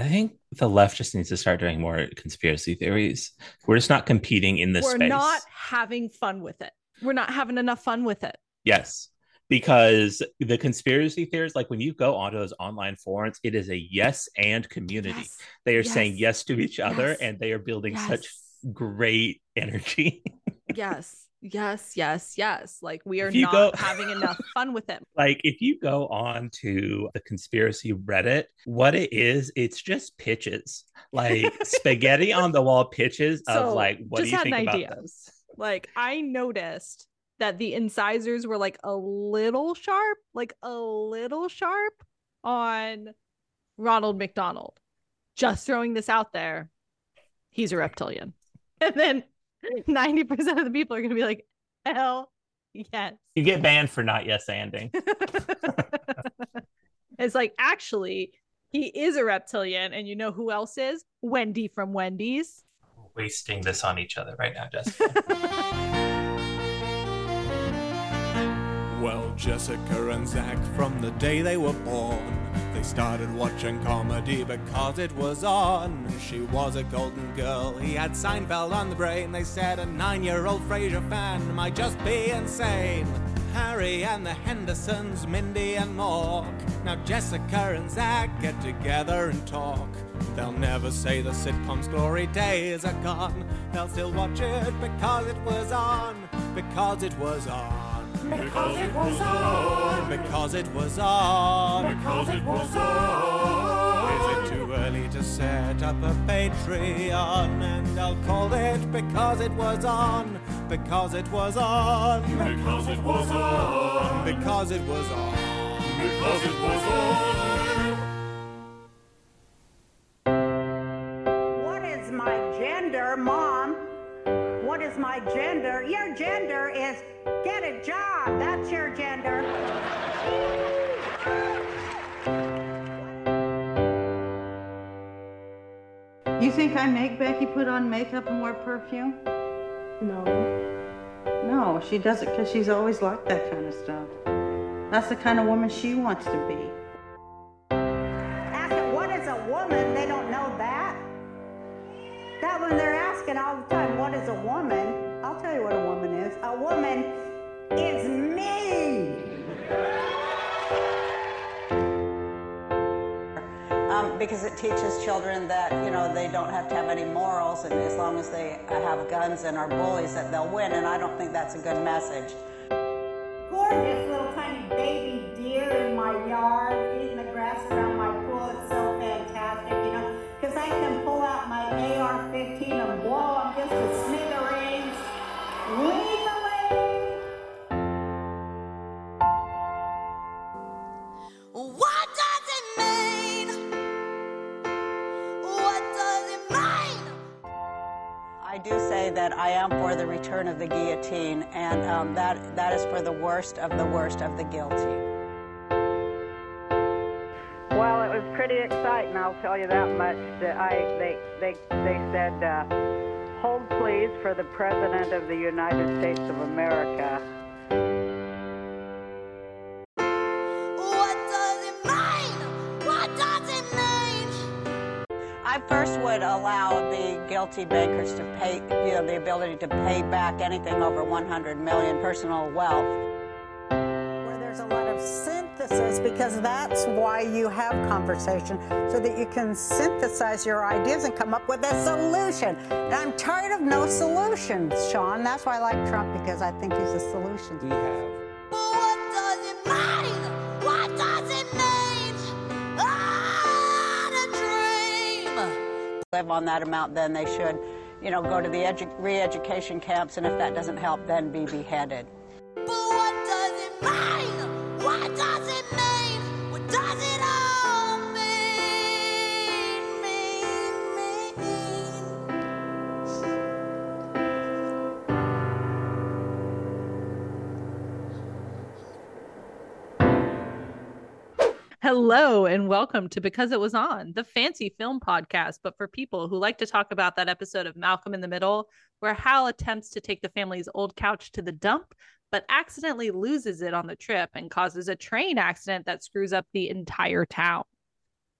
I think the left just needs to start doing more conspiracy theories. We're just not competing in this We're space. not having fun with it. We're not having enough fun with it. Yes. Because the conspiracy theories, like when you go onto those online forums, it is a yes and community. Yes. They are Yes. saying yes to each other Yes. and they are building such great energy. yes. Yes. Yes. Yes. Like we are not go- having enough fun with it. like if you go on to the conspiracy Reddit, what it is, it's just pitches. Like spaghetti on the wall pitches of like, what do you had think an about this? Like I noticed that the incisors were like a little sharp, like a little sharp on Ronald McDonald. Just throwing this out there. He's a reptilian. And then 90% of the people are going to be like, hell yes. You get banned for not yes anding. it's like, actually, he is a reptilian. And you know who else is? Wendy from Wendy's. Wasting this on each other right now, Jessica. Well, Jessica and Zach, from the day they were born, they started watching comedy because it was on. She was a golden girl, he had Seinfeld on the brain. They said a nine year old Frasier fan might just be insane. Harry and the Hendersons, Mindy and Mork. Now Jessica and Zach get together and talk. They'll never say the sitcom's glory days are gone. They'll still watch it because it was on. Because it was on. Because it was on. Because it was on. Because it was on. Is it too early to set up a Patreon? And I'll call it because it was on. Because it was on. Because it was on. Because it was on. Because it was on. What is my gender, Mom? What is my gender? Your gender is get a job. That's your gender. You think I make Becky put on makeup and wear perfume? No. No, she does it because she's always liked that kind of stuff. That's the kind of woman she wants to be. That one they're asking all the time, what is a woman? I'll tell you what a woman is. A woman is me. um, because it teaches children that you know they don't have to have any morals, and as long as they have guns and are bullies, that they'll win. And I don't think that's a good message. Gorgeous little tiny baby deer in my yard, eating the grass around AR-15 and blow them just to smithereens. What does it mean? What does it mean? I do say that I am for the return of the guillotine, and um, that that is for the worst of the worst of the guilty. Pretty exciting. I'll tell you that much. That I they they they said, uh, "Hold please for the President of the United States of America." What does it mean? What does it mean? I first would allow the guilty bankers to pay, you know, the ability to pay back anything over 100 million personal wealth. Because that's why you have conversation so that you can synthesize your ideas and come up with a solution. And I'm tired of no solutions, Sean. That's why I like Trump because I think he's a solution. We have What does it mean? What does it mean? On a dream. Live on that amount, then they should, you know, go to the edu- re-education camps, and if that doesn't help, then be beheaded. Hello and welcome to Because It Was On, the fancy film podcast, but for people who like to talk about that episode of Malcolm in the Middle, where Hal attempts to take the family's old couch to the dump, but accidentally loses it on the trip and causes a train accident that screws up the entire town.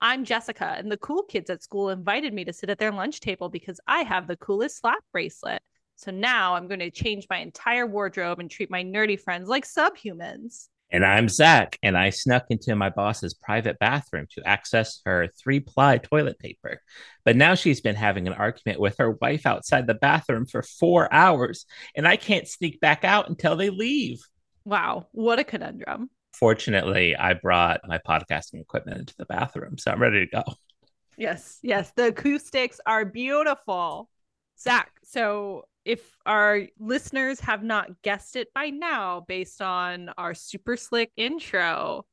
I'm Jessica, and the cool kids at school invited me to sit at their lunch table because I have the coolest slap bracelet. So now I'm going to change my entire wardrobe and treat my nerdy friends like subhumans. And I'm Zach, and I snuck into my boss's private bathroom to access her three ply toilet paper. But now she's been having an argument with her wife outside the bathroom for four hours, and I can't sneak back out until they leave. Wow, what a conundrum. Fortunately, I brought my podcasting equipment into the bathroom, so I'm ready to go. Yes, yes, the acoustics are beautiful. Zach, so if our listeners have not guessed it by now, based on our super slick intro,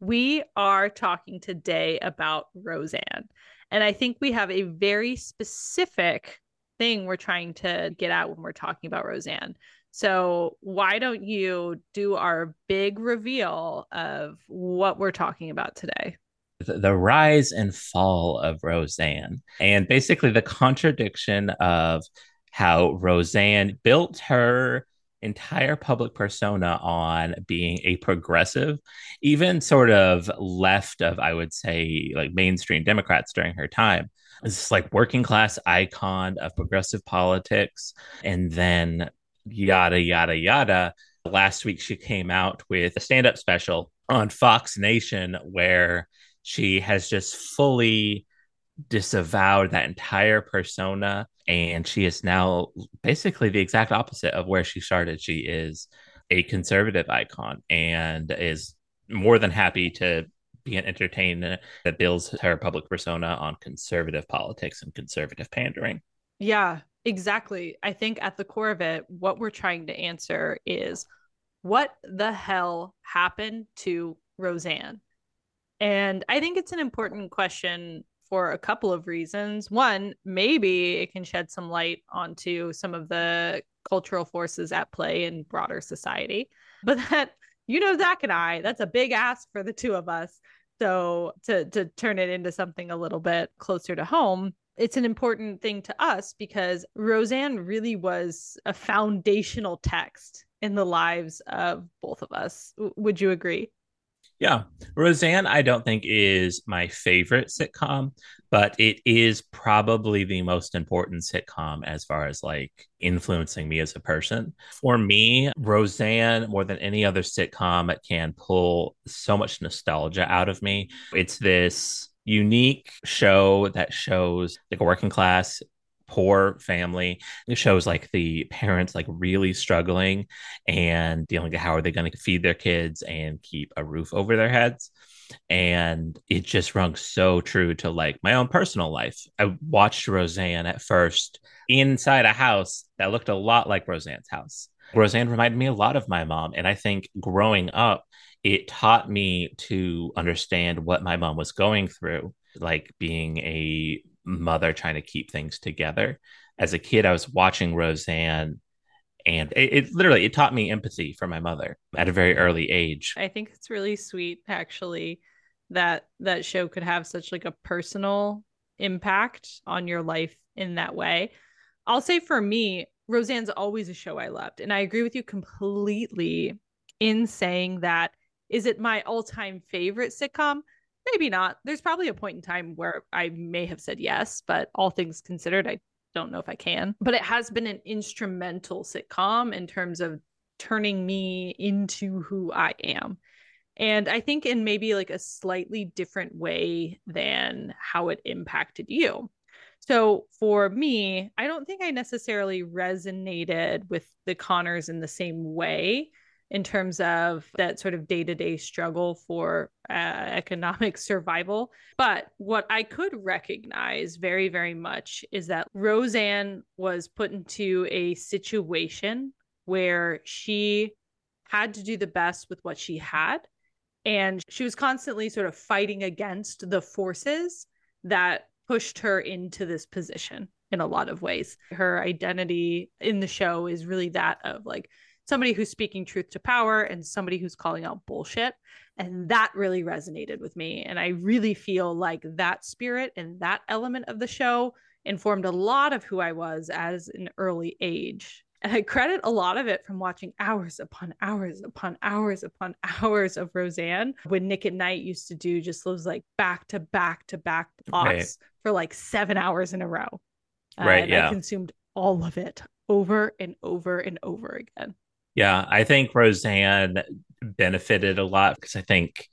we are talking today about Roseanne. And I think we have a very specific thing we're trying to get at when we're talking about Roseanne. So, why don't you do our big reveal of what we're talking about today? The, rise and fall of Roseanne, and basically the contradiction of how Roseanne built her entire public persona on being a progressive, even sort of left of, I would say, like mainstream Democrats during her time. This like working class icon of progressive politics. And then yada, yada, yada. Last week, she came out with a stand up special on Fox Nation where she has just fully disavowed that entire persona. And she is now basically the exact opposite of where she started. She is a conservative icon and is more than happy to be an entertainer that builds her public persona on conservative politics and conservative pandering. Yeah, exactly. I think at the core of it, what we're trying to answer is what the hell happened to Roseanne? And I think it's an important question for a couple of reasons. One, maybe it can shed some light onto some of the cultural forces at play in broader society. But that, you know, Zach and I, that's a big ask for the two of us. So to to turn it into something a little bit closer to home, it's an important thing to us because Roseanne really was a foundational text in the lives of both of us. W- would you agree? Yeah. Roseanne, I don't think is my favorite sitcom, but it is probably the most important sitcom as far as like influencing me as a person. For me, Roseanne, more than any other sitcom, can pull so much nostalgia out of me. It's this unique show that shows like a working class poor family. It shows like the parents like really struggling and dealing with how are they going to feed their kids and keep a roof over their heads. And it just rung so true to like my own personal life. I watched Roseanne at first inside a house that looked a lot like Roseanne's house. Roseanne reminded me a lot of my mom. And I think growing up, it taught me to understand what my mom was going through, like being a mother trying to keep things together. As a kid, I was watching Roseanne and it, it, literally it taught me empathy for my mother at a very early age. I think it's really sweet actually that that show could have such like a personal impact on your life in that way. I'll say for me, Roseanne's always a show I loved and I agree with you completely in saying that is it my all-time favorite sitcom? Maybe not. There's probably a point in time where I may have said yes, but all things considered, I don't know if I can. But it has been an instrumental sitcom in terms of turning me into who I am. And I think in maybe like a slightly different way than how it impacted you. So for me, I don't think I necessarily resonated with the Connors in the same way in terms of that sort of day to day struggle for uh, economic survival. But what I could recognize very, very much is that Roseanne was put into a situation where she had to do the best with what she had. And she was constantly sort of fighting against the forces that pushed her into this position in a lot of ways. Her identity in the show is really that of like, somebody who's speaking truth to power and somebody who's calling out bullshit. And that really resonated with me. And I really feel like that spirit and that element of the show informed a lot of who I was as an early age. And I credit a lot of it from watching hours upon hours upon hours upon hours of Roseanne when Nick at Night used to do just those like back to back to back blocks Right. for like seven hours in a row. Right, And yeah. I consumed all of it over and over and over again. Yeah, I think Roseanne benefited a lot because I think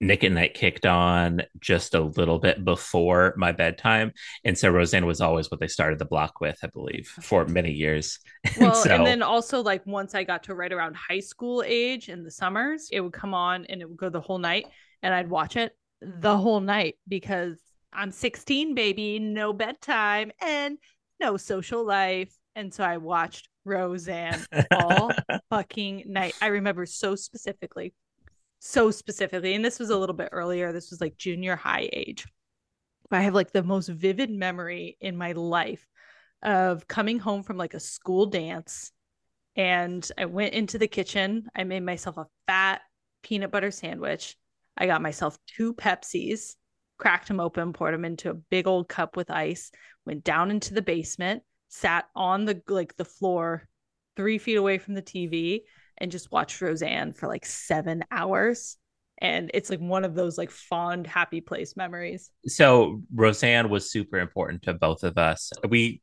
Nick at Night kicked on just a little bit before my bedtime. And so Roseanne was always what they started the block with, I believe, for many years. And Well, so, and then also like once I got to right around high school age in the summers, it would come on and it would go the whole night and I'd watch it the whole night because I'm 16, baby, no bedtime and no social life. And so I watched Roseanne all fucking night. I remember so specifically, so specifically. And this was a little bit earlier. This was like junior high age. I have like the most vivid memory in my life of coming home from like a school dance. And I went into the kitchen. I made myself a fat peanut butter sandwich. I got myself two Pepsis, cracked them open, poured them into a big old cup with ice, went down into the basement, sat on the like the floor three feet away from the TV and just watched Roseanne for like seven hours. And it's like one of those like fond, happy place memories. so Roseanne was super important to both of us. We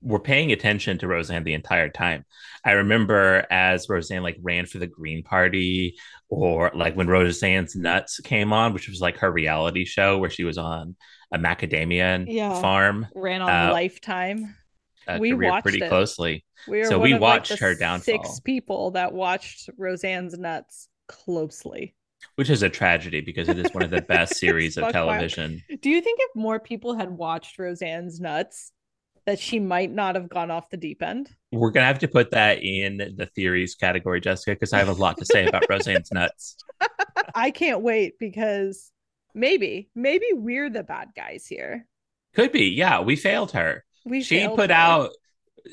were paying attention to Roseanne the entire time. I remember as Roseanne like ran for the Green Party, or like when Roseanne's Nuts came on, which was like her reality show where she was on a macadamia Yeah. farm. Ran on Uh, Lifetime. uh, We watched pretty it. closely. We so we of, like, watched her downfall. Six people that watched Roseanne's Nuts closely. which is a tragedy because it is one of the best series of television. Do you think if more people had watched Roseanne's Nuts, that she might not have gone off the deep end? We're gonna have to put that in the theories category, Jessica, because I have a lot to say about Roseanne's nuts. I can't wait because maybe, maybe we're the bad guys here. Could be, yeah. We failed her. We she put her. out.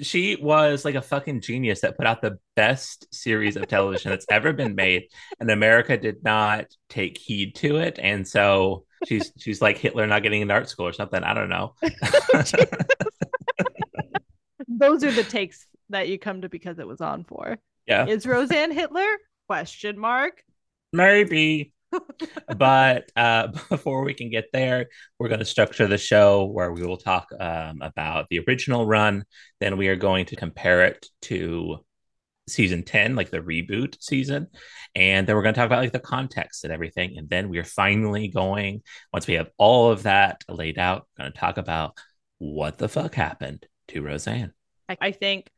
She was like a fucking genius that put out the best series of television that's ever been made, and America did not take heed to it. And so she's she's like Hitler not getting into art school or something. I don't know. Oh, Those are the takes that you come to because it was on for. yeah, Is Roseanne Hitler? Question mark. maybe. but uh, before we can get there, we're going to structure the show where we will talk um, about the original run. Then we are going to compare it to season 10, like the reboot season. And then we're going to talk about like the context and everything. And then we're finally going, once we have all of that laid out, we're going to talk about what the fuck happened to Roseanne. I, think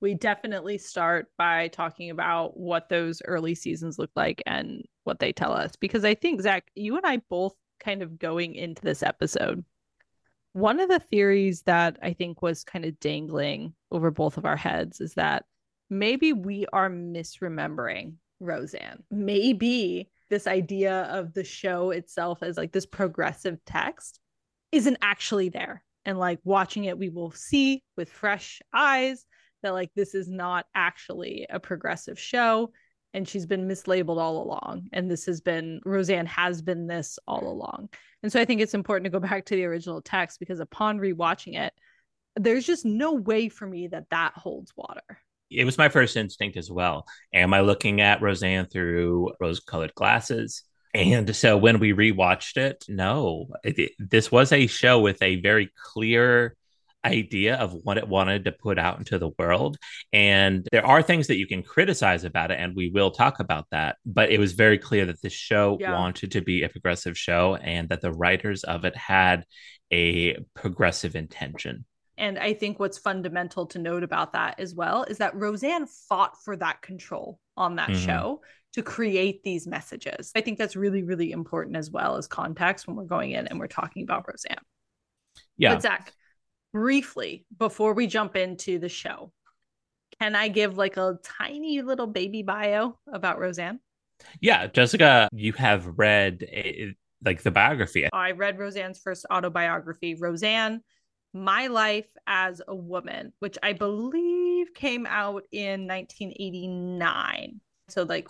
we definitely start by talking about what those early seasons look like and what they tell us. Because I think, Zach, you and I both kind of going into this episode, one of the theories that I think was kind of dangling over both of our heads is that maybe we are misremembering Roseanne. Maybe this idea of the show itself as like this progressive text isn't actually there. And like watching it, we will see with fresh eyes that like this is not actually a progressive show. And she's been mislabeled all along. And this has been, Roseanne has been this all along. And so I think it's important to go back to the original text because upon rewatching it, there's just no way for me that that holds water. it was my first instinct as well. Am I looking at Roseanne through rose colored glasses? And so when we rewatched it, no, it, this was a show with a very clear idea of what it wanted to put out into the world. And there are things that you can criticize about it, and we will talk about that. But it was very clear that this show Yeah. wanted to be a progressive show and that the writers of it had a progressive intention. And I think what's fundamental to note about that as well is that Roseanne fought for that control on that Mhm. show to create these messages. I think that's really, really important as well as context when we're going in and we're talking about Roseanne. Yeah. But Zach, briefly before we jump into the show, can I give like a tiny little baby bio about Roseanne? Yeah, Jessica, you have read a, like the biography. I read Roseanne's first autobiography, Roseanne, My Life as a Woman, which I believe came out in 1989. So, like,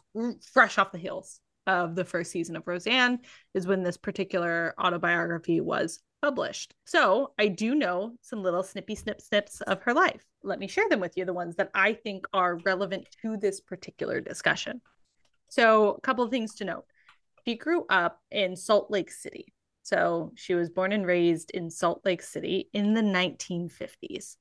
fresh off the heels of the first season of Roseanne is when this particular autobiography was published. So I do know some little snippy snip snips of her life. Let me share them with you, the ones that I think are relevant to this particular discussion. So, a couple of things to note. She grew up in Salt Lake City. So, she was born and raised in Salt Lake City in the 1950s.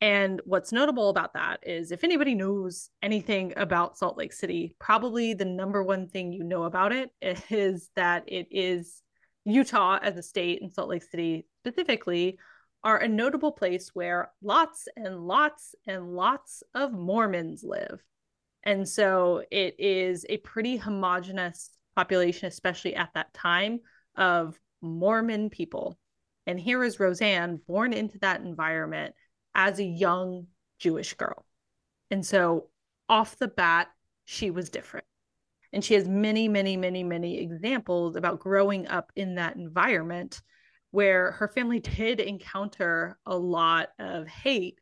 And what's notable about that is if anybody knows anything about Salt Lake City, probably the number one thing you know about it is that it is Utah as a state and Salt Lake City specifically are a notable place where lots and lots and lots of Mormons live. And so it is a pretty homogenous population, especially at that time, of Mormon people. And here is Roseanne, born into that environment as a young Jewish girl. And so off the bat, she was different. And she has many, many, many, many examples about growing up in that environment where her family did encounter a lot of hate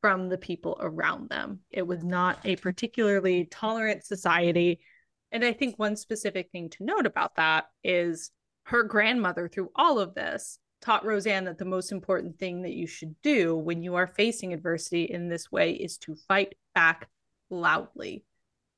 from the people around them. It was not a particularly tolerant society. And I think one specific thing to note about that is her grandmother, through all of this, taught Roseanne that the most important thing that you should do when you are facing adversity in this way is to fight back loudly,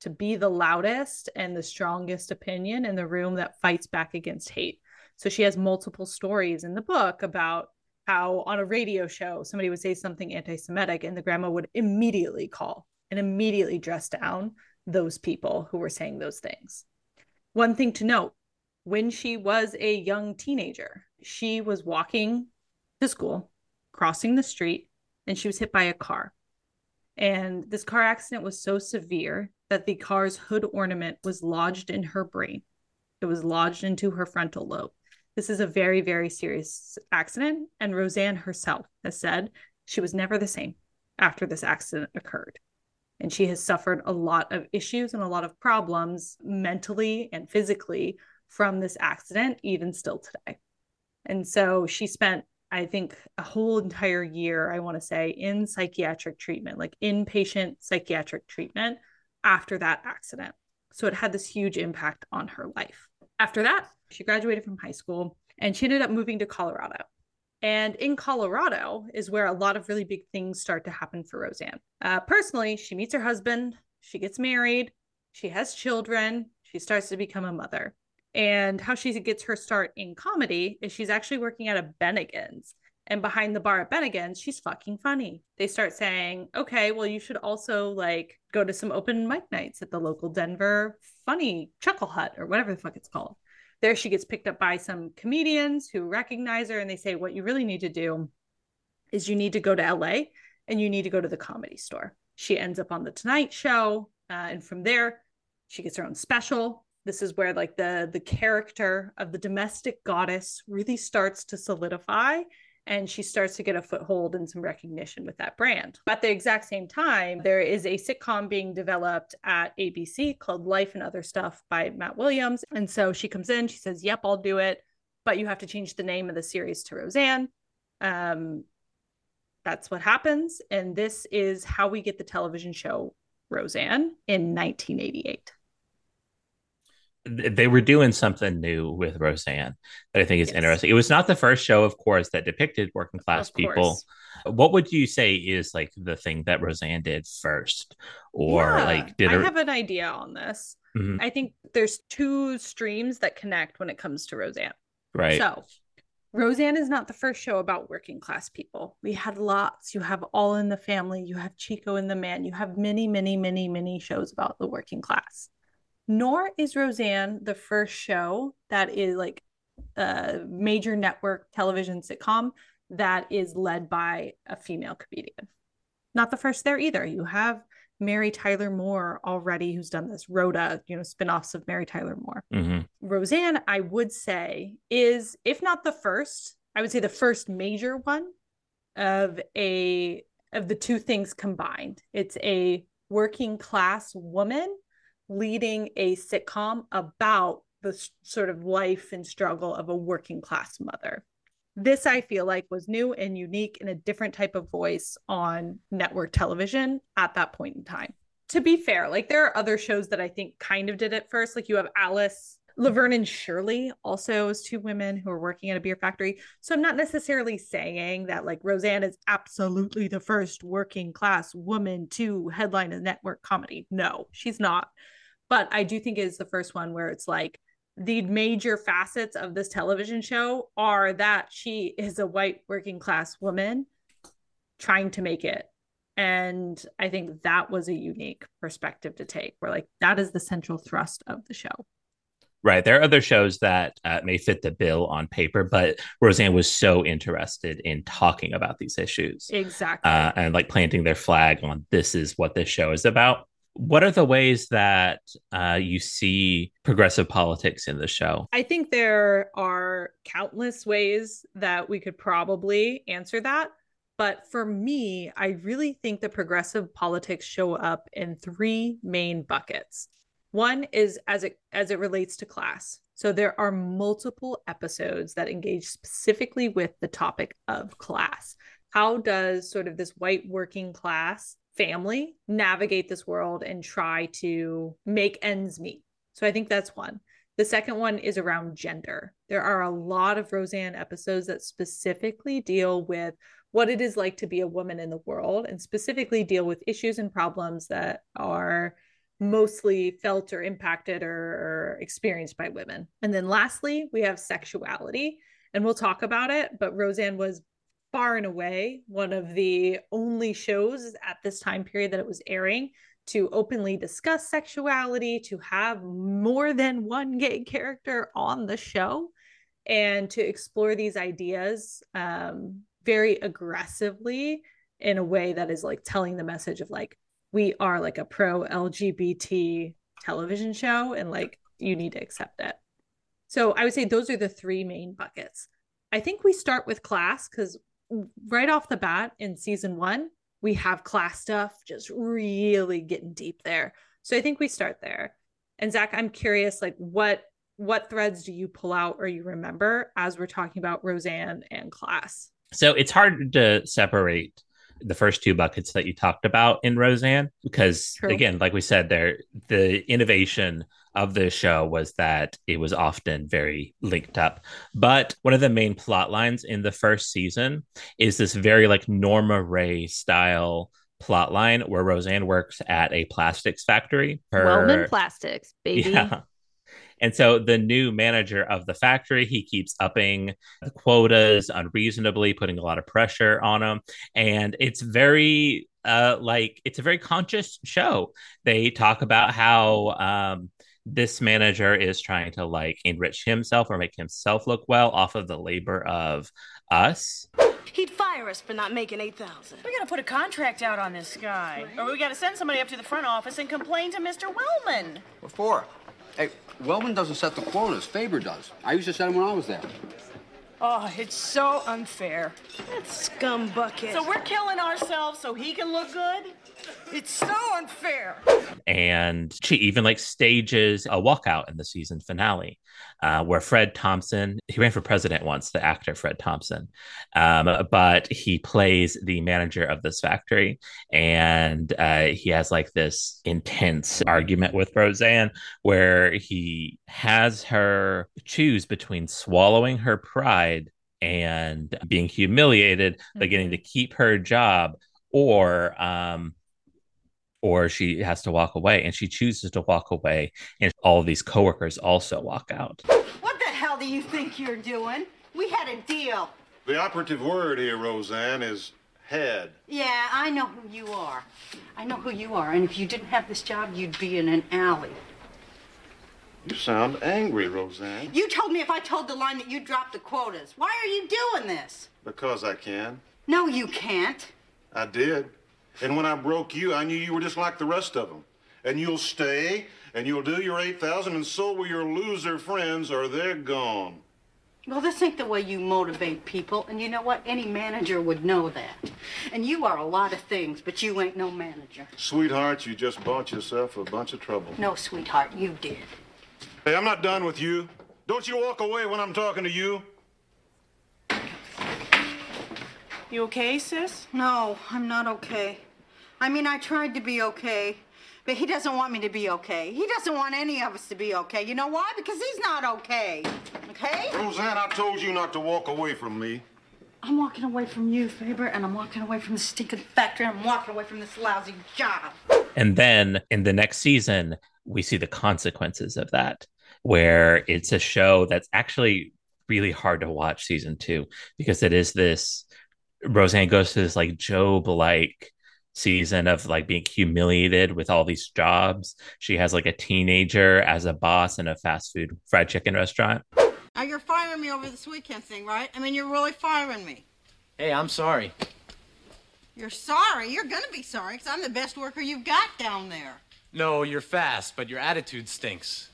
to be the loudest and the strongest opinion in the room that fights back against hate. So she has multiple stories in the book about how on a radio show somebody would say something anti-Semitic and the grandma would immediately call and immediately dress down those people who were saying those things. One thing to note when she was a young teenager, she was walking to school, crossing the street, and she was hit by a car. And this car accident was so severe that the car's hood ornament was lodged in her brain. It was lodged into her frontal lobe. This is a very, very serious accident. And Roseanne herself has said she was never the same after this accident occurred. And she has suffered a lot of issues and a lot of problems mentally and physically from this accident, even still today. And so she spent, I think, a whole entire year, I want to say, in psychiatric treatment, like inpatient psychiatric treatment after that accident. So it had this huge impact on her life. After that, she graduated from high school and she ended up moving to Colorado. And in Colorado is where a lot of really big things start to happen for Roseanne. Uh, personally, she meets her husband, she gets married, she has children, she starts to become a mother. And how she gets her start in comedy is she's actually working at a Bennigan's. And behind the bar at Bennigan's, she's fucking funny. They start saying, okay, well, you should also like go to some open mic nights at the local Denver funny chuckle hut or whatever the fuck it's called. There she gets picked up by some comedians who recognize her and they say, what you really need to do is you need to go to LA and you need to go to the comedy store. She ends up on the Tonight Show. Uh, and from there, she gets her own special. This is where like the the character of the domestic goddess really starts to solidify and she starts to get a foothold and some recognition with that brand. At the exact same time, there is a sitcom being developed at ABC called Life and Other Stuff by Matt Williams. And so she comes in, she says, Yep, I'll do it, but you have to change the name of the series to Roseanne. Um, that's what happens. And this is how we get the television show Roseanne in 1988 they were doing something new with Roseanne that I think is Yes. interesting. It was not the first show, of course, that depicted working class people. What would you say is like the thing that Roseanne did first, or Yeah, like did I have an idea on this. Mhm. I think there's two streams that connect when it comes to Roseanne. right? So, Roseanne is not the first show about working class people. We had lots. You have All in the Family, you have Chico and the Man, you have many, many, many, many shows about the working class. Nor is Roseanne the first show that is like a major network television sitcom that is led by a female comedian. Not the first there either. You have Mary Tyler Moore already, who's done this. Rhoda, you know, spin-offs of Mary Tyler Moore. hmm Roseanne, I would say, is if not the first, I would say the first major one of a of the two things combined. It's a working class woman leading a sitcom about the sort of life and struggle of a working class mother. This I feel like was new and unique in a different type of voice on network television at that point in time to be fair, like there are other shows that I think kind of did it first. Like you have Alice Laverne and Shirley also as two women who are working at a beer factory. So I'm not necessarily saying that like Roseanne is absolutely the first working class woman to headline a network comedy. No, she's not. But I do think it is the first one where it's like the major facets of this television show are that she is a white working class woman trying to make it. And I think that was a unique perspective to take, where like that is the central thrust of the show. Right. There are other shows that uh, may fit the bill on paper, but Roseanne was so interested in talking about these issues Exactly. uh, and like planting their flag on this is what this show is about. What are the ways that uh, you see progressive politics in the show? I think there are countless ways that we could probably answer that. But for me, I really think the progressive politics show up in three main buckets. One is as it as it relates to class. So there are multiple episodes that engage specifically with the topic of class. How does sort of this white working class family navigate this world and try to make ends meet? So I think that's one. The second one is around gender. There are a lot of Roseanne episodes that specifically deal with what it is like to be a woman in the world and specifically deal with issues and problems that are mostly felt or impacted or, or experienced by women. And then lastly, we have sexuality, and we'll talk about it. But Roseanne was far and away one of the only shows at this time period that it was airing to openly discuss sexuality, to have more than one gay character on the show, and to explore these ideas um, very aggressively in a way that is like telling the message of like, we are like a pro LGBT television show and like you need to accept it. So I would say those are the three main buckets. I think we start with class because right off the bat in season one, we have class stuff just really getting deep there. So I think we start there. And Zach, I'm curious, like what what threads do you pull out or you remember as we're talking about Roseanne and class? So it's hard to separate the first two buckets that you talked about in Roseanne because True. again, like we said, there the innovation of the show was that it was often very linked up. But one of the main plot lines in the first season is this very like Norma Rae style plot line where Roseanne works at a plastics factory. Her- Wellman Plastics, baby. yeah. And so the new manager of the factory, he keeps upping the quotas unreasonably, putting a lot of pressure on them. And it's very uh like it's a very conscious show. They talk about how um this manager is trying to like enrich himself or make himself look well off of the labor of us. He'd fire us for not making 8,000. We gotta put a contract out on this guy. Or we gotta send somebody up to the front office and complain to Mr. Wellman. What for? Hey, Wellman doesn't set the quotas. Faber does. I used to set them when I was there. Oh, it's so unfair. That scum bucket. So we're killing ourselves so he can look good? It's so unfair. and she even like stages a walkout in the season finale uh, where fred thompson he ran for president once the actor fred thompson um, but he plays the manager of this factory and uh, he has like this intense argument with roseanne where he has her choose between swallowing her pride and being humiliated but getting to keep her job or um, or she has to walk away and she chooses to walk away and all of these coworkers also walk out What the hell do you think you're doing? We had a deal. The operative word here, Roseanne, is head. Yeah, I know who you are. I know who you are. And if you didn't have this job, you'd be in an alley. You sound angry, Roseanne. You told me if I told the line that you dropped the quotas. Why are you doing this? Because I can. No, you can't. I did. And when I broke you, I knew you were just like the rest of them. And you'll stay, and you'll do your 8,000, and so will your loser friends, or they're gone. Well, this ain't the way you motivate people. And you know what? Any manager would know that. And you are a lot of things, but you ain't no manager. Sweetheart, you just bought yourself a bunch of trouble. No, sweetheart, you did. Hey, I'm not done with you. Don't you walk away when I'm talking to you. You okay, sis? No, I'm not okay. I mean, I tried to be okay, but he doesn't want me to be okay. He doesn't want any of us to be okay. You know why? Because he's not okay. Okay? Roseanne, I told you not to walk away from me. I'm walking away from you, Faber, and I'm walking away from the stinking factory, and I'm walking away from this lousy job. And then in the next season, we see the consequences of that, where it's a show that's actually really hard to watch season two because it is this Roseanne goes to this like Job like season of like being humiliated with all these jobs. She has like a teenager as a boss in a fast food fried chicken restaurant. Now you're firing me over this weekend thing, right? I mean, you're really firing me. Hey, I'm sorry. You're sorry. You're gonna be sorry, because I'm the best worker you've got down there. No, you're fast, but your attitude stinks.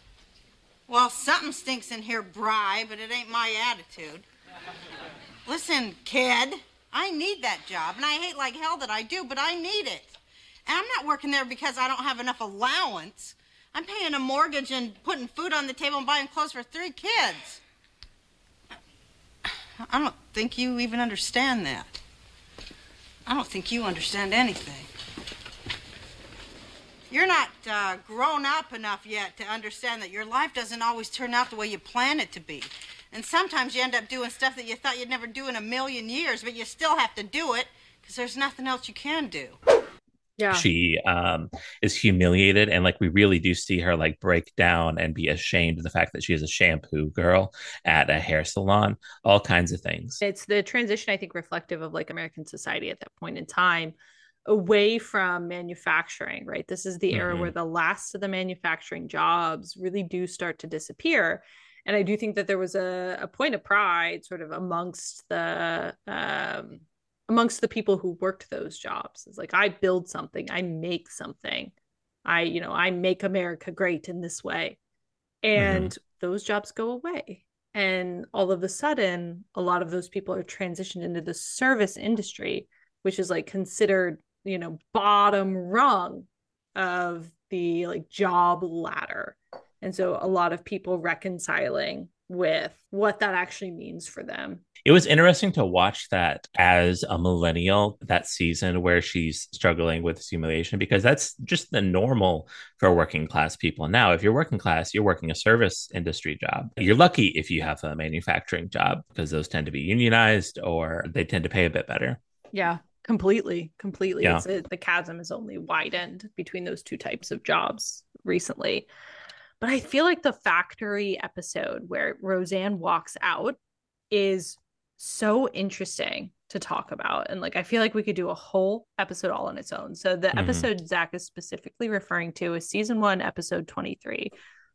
Well, something stinks in here, Bry, but it ain't my attitude. Listen, kid, I need that job, and I hate like hell that I do, but I need it. And I'm not working there because I don't have enough allowance. I'm paying a mortgage and putting food on the table and buying clothes for three kids. I don't think you even understand that. I don't think you understand anything. You're not uh, grown up enough yet to understand that your life doesn't always turn out the way you plan it to be. And sometimes you end up doing stuff that you thought you'd never do in a million years, but you still have to do it because there's nothing else you can do. Yeah. She um, is humiliated, and like we really do see her like break down and be ashamed of the fact that she is a shampoo girl at a hair salon, all kinds of things. It's the transition, I think, reflective of like American society at that point in time away from manufacturing, right? This is the era Mhm. where the last of the manufacturing jobs really do start to disappear. And I do think that there was a, a point of pride sort of amongst the um amongst the people who worked those jobs. It's like I build something, I make something. I, you know, I make America great in this way. And those jobs go away. And all of a sudden, a lot of those people are transitioned into the service industry, which is like considered, you know, bottom rung of the like job ladder. And so a lot of people reconciling with what that actually means for them. It was interesting to watch that as a millennial, that season where she's struggling with humiliation, because that's just the normal for working class people. Now, if you're working class, you're working a service industry job. You're lucky if you have a manufacturing job because those tend to be unionized or they tend to pay a bit better. Yeah, completely, completely. Yeah. It's it, the chasm has only widened between those two types of jobs recently. But I feel like the factory episode where Roseanne walks out is so interesting to talk about. And like, I feel like we could do a whole episode all on its own. So, the Mhm. episode Zach is specifically referring to is season one, episode 23.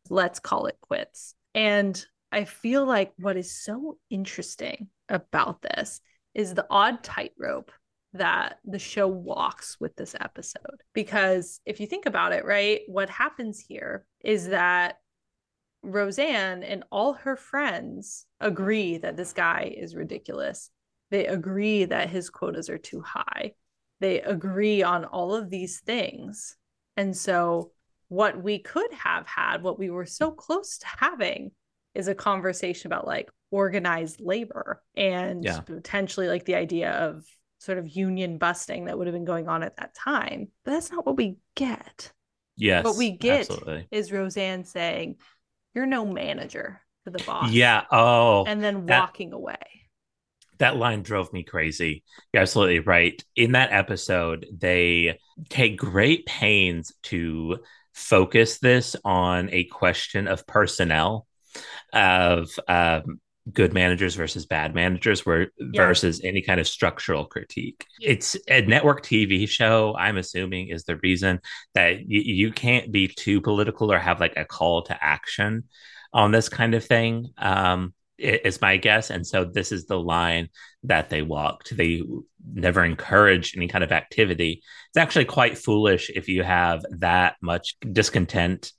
Let's call it quits. And I feel like what is so interesting about this is the odd tightrope that the show walks with this episode. Because if you think about it, right, what happens here is that Roseanne and all her friends agree that this guy is ridiculous. They agree that his quotas are too high. They agree on all of these things. And so, what we could have had, what we were so close to having, is a conversation about like organized labor and Yeah. potentially like the idea of sort of union busting that would have been going on at that time. But that's not what we get. Yes. what we get absolutely. is Roseanne saying, You're no manager to the boss. Yeah. Oh, And then that- walking away. that line drove me crazy. You're absolutely right. In that episode, they take great pains to focus this on a question of personnel, of um, good managers versus bad managers, where Yeah. versus any kind of structural critique. It's a network TV show. I'm assuming is the reason that y- you can't be too political or have like a call to action on this kind of thing. Um, is my guess. And so this is the line that they walked. They never encourage any kind of activity. It's actually quite foolish if you have that much discontent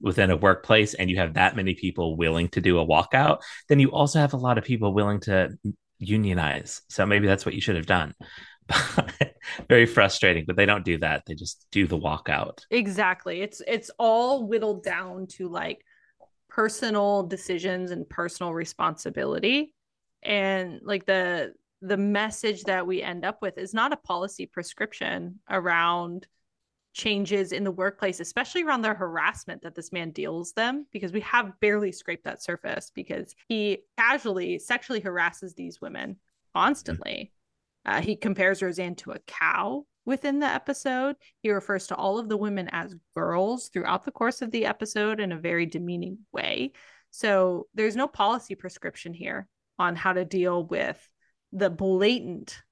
within a workplace and you have that many people willing to do a walkout, then you also have a lot of people willing to unionize. So maybe that's what you should have done. Very frustrating, but they don't do that. They just do the walkout. Exactly. It's it's all whittled down to like personal decisions and personal responsibility. And like the the message that we end up with is not a policy prescription around changes in the workplace, especially around the harassment that this man deals them, because we have barely scraped that surface because he casually sexually harasses these women constantly. Uh, he compares Roseanne to a cow within the episode. He refers to all of the women as girls throughout the course of the episode in a very demeaning way. So there's no policy prescription here on how to deal with the blatant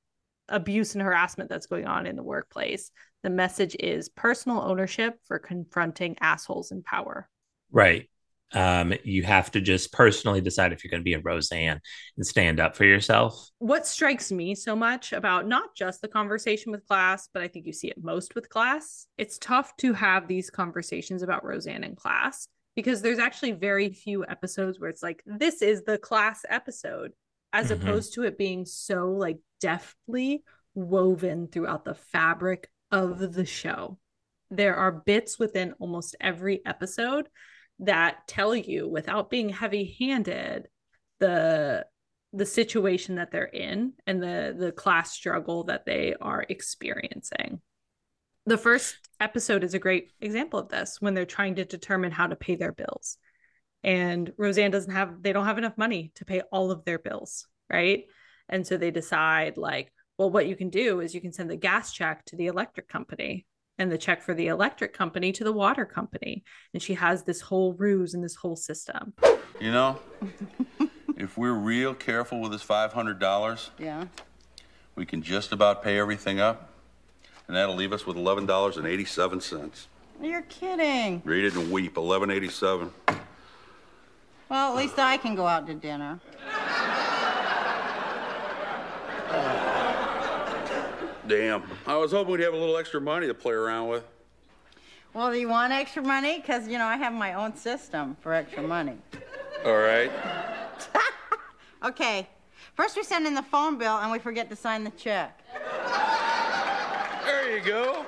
abuse and harassment that's going on in the workplace. The message is personal ownership for confronting assholes in power. Right. Um, you have to just personally decide if you're going to be a Roseanne and stand up for yourself. What strikes me so much about not just the conversation with class, but I think you see it most with class, it's tough to have these conversations about Roseanne in class because there's actually very few episodes where it's like, this is the class episode, as Mhm. opposed to it being so like deftly woven throughout the fabric of the show. There are bits within almost every episode that tell you without being heavy-handed the the situation that they're in and the the class struggle that they are experiencing. The first episode is a great example of this when they're trying to determine how to pay their bills. And Roseanne doesn't have they don't have enough money to pay all of their bills, right? And so they decide like, well what you can do is you can send the gas check to the electric company and the check for the electric company to the water company. And she has this whole ruse and this whole system. You know, if we're real careful with this $500, Yeah. we can just about pay everything up. And that'll leave us with $11.87. You're kidding. Read it and weep. 11.87. Well, at least I can go out to dinner. Damn. I was hoping we'd have a little extra money to play around with. Well, do you want extra money? Because, you know, I have my own system for extra money. All right. Okay. First, we send in the phone bill and we forget to sign the check. There you go.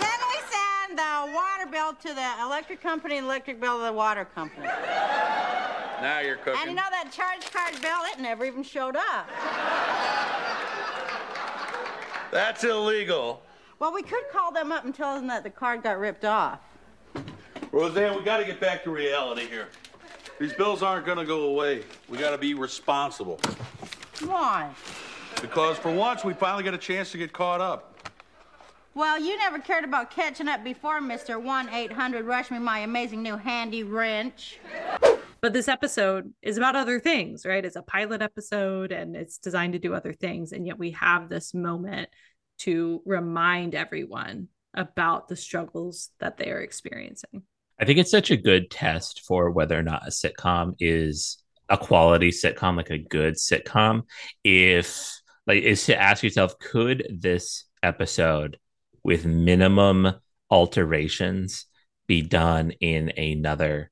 Then we send the water bill to the electric company, and electric bill to the water company. Now you're cooking. And you know that charge card bill? It never even showed up. That's illegal. Well, we could call them up and tell them that the card got ripped off. Roseanne, we got to get back to reality here. These bills aren't going to go away. We got to be responsible. Why? Because for once, we finally get a chance to get caught up. Well, you never cared about catching up before, Mr. 1 800 Rush Me My Amazing New Handy Wrench. But this episode is about other things, right? It's a pilot episode and it's designed to do other things. And yet we have this moment to remind everyone about the struggles that they are experiencing. I think it's such a good test for whether or not a sitcom is a quality sitcom, like a good sitcom. If like is to ask yourself, could this episode with minimum alterations be done in another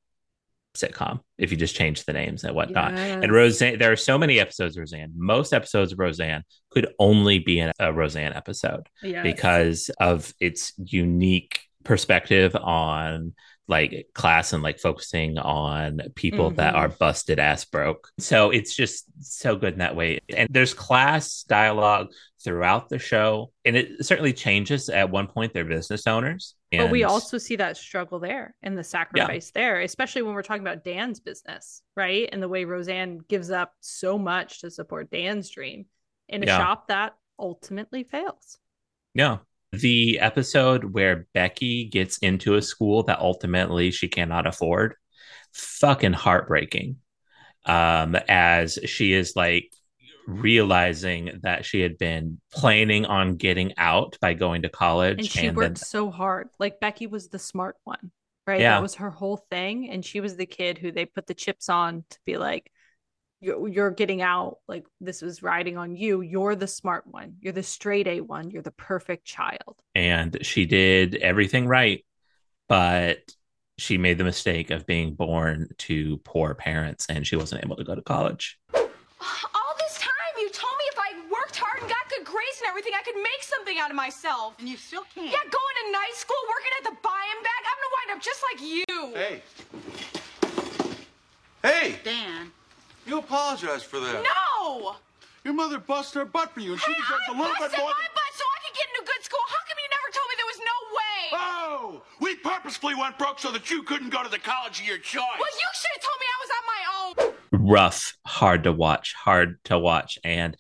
sitcom if you just change the names and whatnot. Yes. And Roseanne, there are so many episodes of Roseanne. Most episodes of Roseanne could only be in a Roseanne episode Yes. because of its unique perspective on like class and like focusing on people that Mhm. are busted ass broke. So it's just so good in that way. And there's class dialogue throughout the show. And it certainly changes at one point they're business owners. But we also see that struggle there and the sacrifice there, especially when we're talking about Dan's business, right? And the way Roseanne gives up so much to support Dan's dream in a Yeah. shop that ultimately fails. Yeah. The episode where Becky gets into a school that ultimately she cannot afford, fucking heartbreaking. Um, as she is like realizing that she had been planning on getting out by going to college And she and worked then so hard. Like Becky was the smart one, right? Yeah. That was her whole thing. And she was the kid who they put the chips on to be like, you're, you're getting out. Like this was riding on you. You're the smart one. You're the straight A one. You're the perfect child. and she did everything right, but she made the mistake of being born to poor parents and she wasn't able to go to college. Oh, All this time, you told me if I worked hard and got good grades and everything, I could make something out of myself. And you still can't. Yeah, going to night school, working at the buy and bag. I'm gonna wind up just like you. Hey. Hey! Dan. You apologize for that. No! Your mother busted her butt for you, and she deserves a little bit Busted more. my butt so I could get into good school. How come you never told me there was no way? Oh! We purposefully went broke so that you couldn't go to the college of your choice. Well, you should have told me I was on my own. Rough, hard to watch, hard to watch. And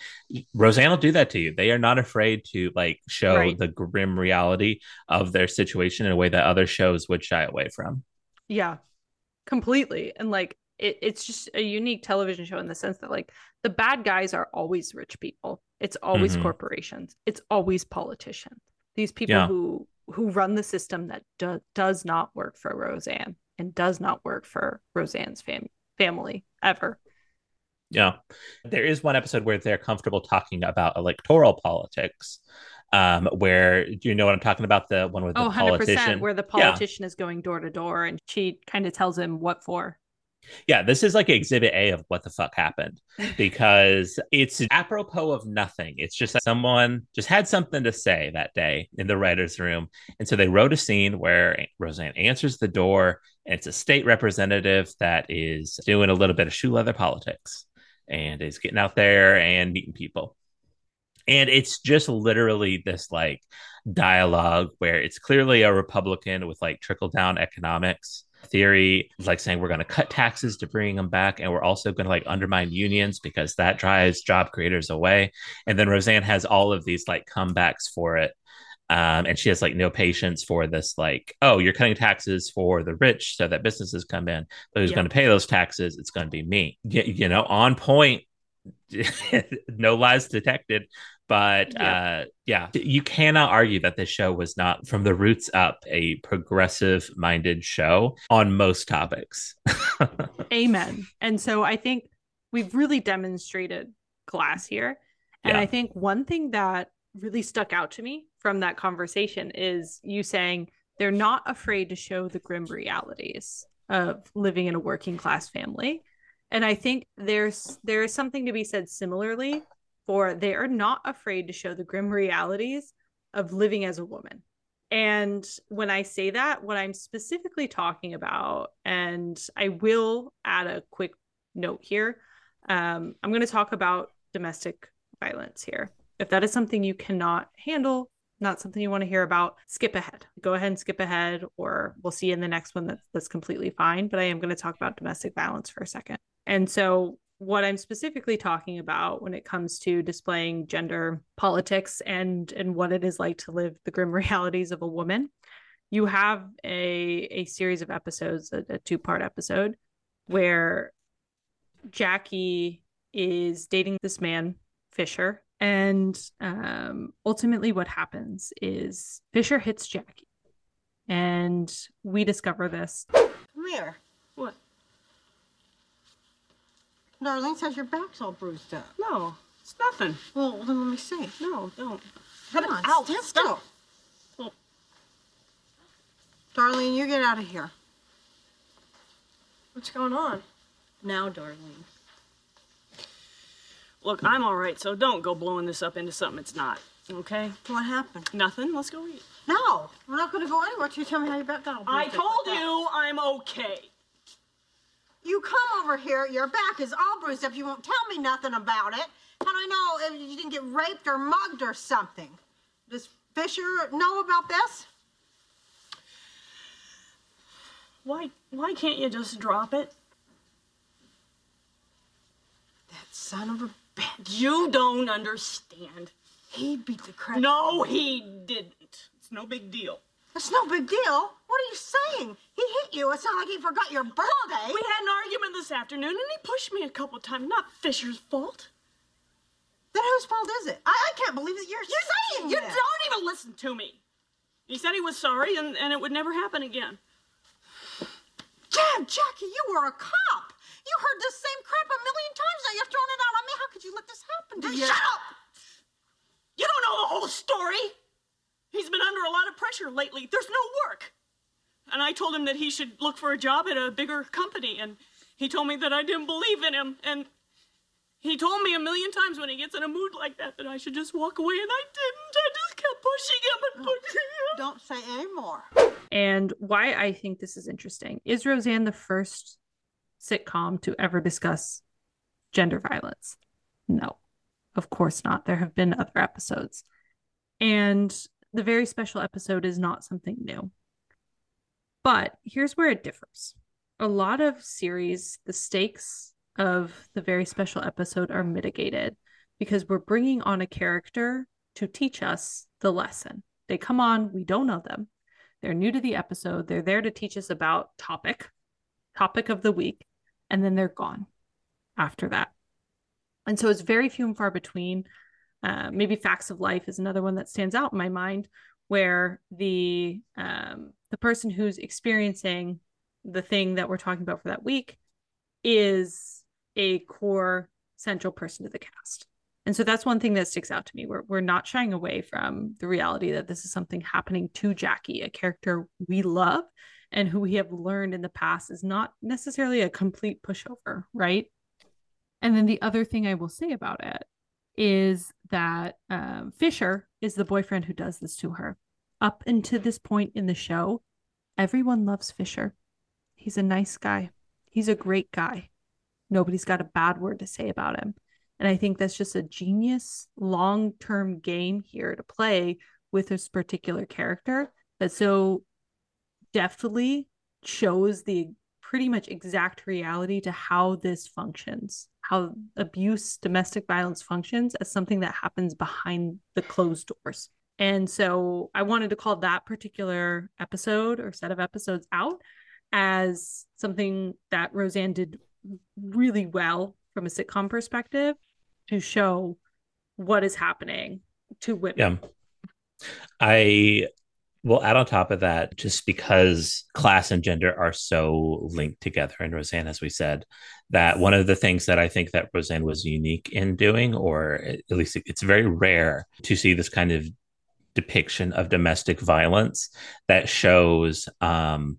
Roseanne will do that to you. They are not afraid to like show Right. the grim reality of their situation in a way that other shows would shy away from. Yeah, completely. And like it, it's just a unique television show in the sense that like the bad guys are always rich people. It's always Mhm. corporations. It's always politicians. These people Yeah. who who run the system that do, does not work for Roseanne and does not work for Roseanne's fam- family ever. Yeah. There is one episode where they're comfortable talking about electoral politics. Um, where do you know what I'm talking about? The one with the Oh, 100%, politician. where the Yeah. politician is going door to door and she kind of tells him what for. Yeah, this is like exhibit A of what the fuck happened because it's apropos of nothing. It's just that someone just had something to say that day in the writer's room. And so they wrote a scene where Roseanne answers the door and it's a state representative that is doing a little bit of shoe leather politics and is getting out there and meeting people. And it's just literally this like dialogue where it's clearly a Republican with like trickle down economics theory, like saying we're going to cut taxes to bring them back, and we're also going to like undermine unions because that drives job creators away. And then Roseanne has all of these like comebacks for it. Um, and she has like no patience for this, like, oh, you're cutting taxes for the rich so that businesses come in. But who's Yeah. going to pay those taxes? It's going to be me. Y- you know, on point. no lies detected. But Yeah. uh, yeah, you cannot argue that this show was not from the roots up a progressive minded show on most topics. Amen. And so I think we've really demonstrated glass here. And Yeah. I think one thing that really stuck out to me from that conversation is you saying they're not afraid to show the grim realities of living in a working class family. And I think there's there is something to be said similarly for they are not afraid to show the grim realities of living as a woman. And when I say that, what I'm specifically talking about, and I will add a quick note here, um, I'm going to talk about domestic violence here. If that is something you cannot handle, not something you want to hear about, skip ahead. Go ahead and skip ahead, or we'll see in the next one that's, that's completely fine. But I am going to talk about domestic violence for a second. And so, what I'm specifically talking about when it comes to displaying gender politics and and what it is like to live the grim realities of a woman, you have a a series of episodes, a, a two part episode, where Jackie is dating this man Fisher, and um, ultimately what happens is Fisher hits Jackie, and we discover this. Come here. What? Darlene says your back's all bruised up. No, it's nothing. Well, then let me see. No, don't. Come on, out. stand still. Well- Darlene, you get out of here. What's going on? Now, Darlene. Look, I'm all right, so don't go blowing this up into something it's not. Okay? What happened? Nothing. Let's go eat. No, we're not going to go anywhere till you tell me how your back got all I told like you I'm okay. You come over here, your back is all bruised up. You won't tell me nothing about it. How do I know if you didn't get raped or mugged or something? Does Fisher know about this? Why why can't you just drop it? That son of a. You don't understand. He beat the crap. No, he didn't. It's no big deal. It's no big deal. What are you saying? He hit you. It's not like he forgot your birthday. We had an argument this afternoon and he pushed me a couple times. Not Fisher's fault. Then whose fault is it? I, I can't believe that you're, you're saying You this. don't even listen to me. He said he was sorry and, and it would never happen again. Damn, Jackie, you were a cop. You heard the same crap a million times. Now you're throwing it out on me. How could you let this happen to you? Shut up! You don't know the whole story. He's been under a lot of pressure lately. There's no work. And I told him that he should look for a job at a bigger company. And he told me that I didn't believe in him. And he told me a million times when he gets in a mood like that that I should just walk away. And I didn't. I just kept pushing him and oh, pushing him. Don't say any more. And why I think this is interesting is Roseanne the first sitcom to ever discuss gender violence? No, of course not. There have been other episodes. And the very special episode is not something new. But here's where it differs. A lot of series, the stakes of the very special episode are mitigated because we're bringing on a character to teach us the lesson. They come on, we don't know them. They're new to the episode. They're there to teach us about topic, topic of the week, and then they're gone after that. And so it's very few and far between. Uh, maybe Facts of Life is another one that stands out in my mind, where the um, the person who's experiencing the thing that we're talking about for that week is a core central person to the cast. And so that's one thing that sticks out to me. We're we're not shying away from the reality that this is something happening to Jackie, a character we love and who we have learned in the past is not necessarily a complete pushover, right? And then the other thing I will say about it is that um, Fisher is the boyfriend who does this to her. Up until this point in the show, everyone loves Fisher. He's a nice guy. He's a great guy. Nobody's got a bad word to say about him. And I think that's just a genius long term game here to play with this particular character that so deftly shows the pretty much exact reality to how this functions, how abuse, domestic violence functions as something that happens behind the closed doors. And so I wanted to call that particular episode or set of episodes out as something that Roseanne did really well from a sitcom perspective to show what is happening to women. Yeah. I will add on top of that, just because class and gender are so linked together in Roseanne, as we said, that one of the things that I think that Roseanne was unique in doing, or at least it's very rare to see this kind of depiction of domestic violence that shows um,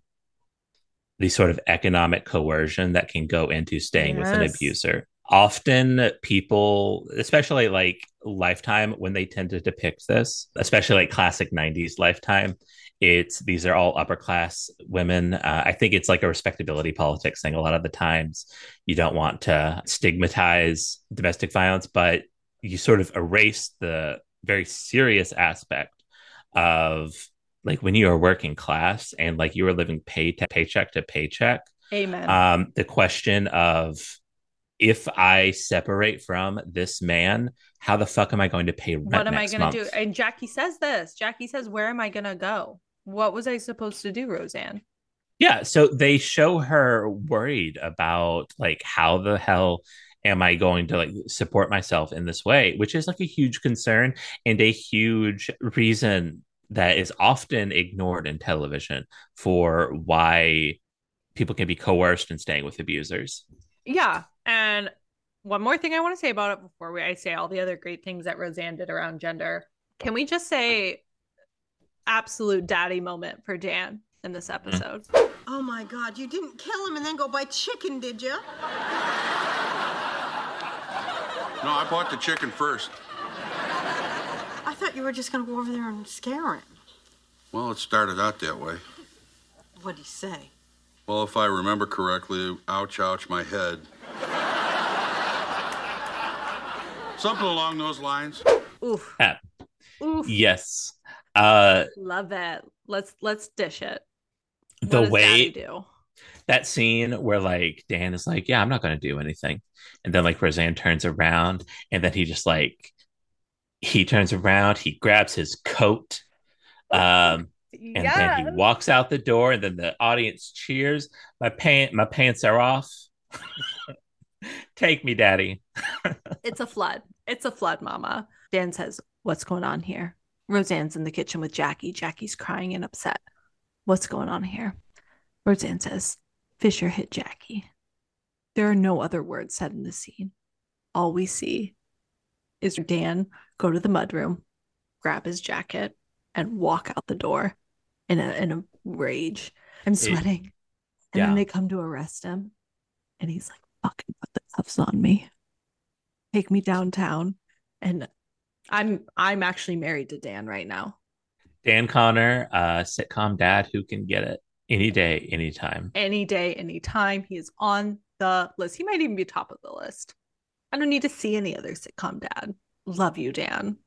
the sort of economic coercion that can go into staying with an abuser. Often, people, especially like Lifetime, when they tend to depict this, especially like classic 90s Lifetime, it's these are all upper class women. Uh, I think it's like a respectability politics thing. A lot of the times, you don't want to stigmatize domestic violence, but you sort of erase the very serious aspect of like when you are working class and like you are living pay to paycheck to paycheck Amen. um the question of if i separate from this man how the fuck am i going to pay rent what am I going to do? And Jackie says this. Jackie says, Where am I going to go? What was I supposed to do, Roseanne? Yeah, so they show her worried about like how the hell am I going to like support myself in this way, which is like a huge concern and a huge reason that is often ignored in television for why people can be coerced in staying with abusers. Yeah. And one more thing I want to say about it before we, I say all the other great things that Roseanne did around gender. Can we just say absolute daddy moment for Dan in this mm-hmm. episode? Oh my God, you didn't kill him and then go buy chicken, did you? No, I bought the chicken first. I thought you were just gonna go over there and scare him. Well, it started out that way. What'd he say? Well, if I remember correctly, ouch, ouch, my head. Something along those lines. Oof. Yeah. Oof. Yes. Uh Love it. Let's let's dish it. the what does way Daddy do? that scene where like Dan is like, "Yeah, I'm not going to do anything," and then like Roseanne turns around, and then he just like he turns around, he grabs his coat, um, and then he walks out the door, and then the audience cheers. My pant, my pants are off. Take me, Daddy. It's a flood. It's a flood, Mama. Dan says, What's going on here? Roseanne's in the kitchen with Jackie. Jackie's crying and upset. What's going on here? Roseanne says, Fisher hit Jackie. There are no other words said in the scene. All we see is Dan go to the mudroom, grab his jacket, and walk out the door in a in a rage. I'm It- sweating. and yeah. then they come to arrest him. And he's like, fucking put the cuffs on me. Take me downtown. And I'm I'm actually married to Dan right now. Dan Connor, uh, sitcom dad who can get it any day, anytime. Any day, anytime. He is on the list. He might even be top of the list. I don't need to see any other sitcom dad. Love you, Dan.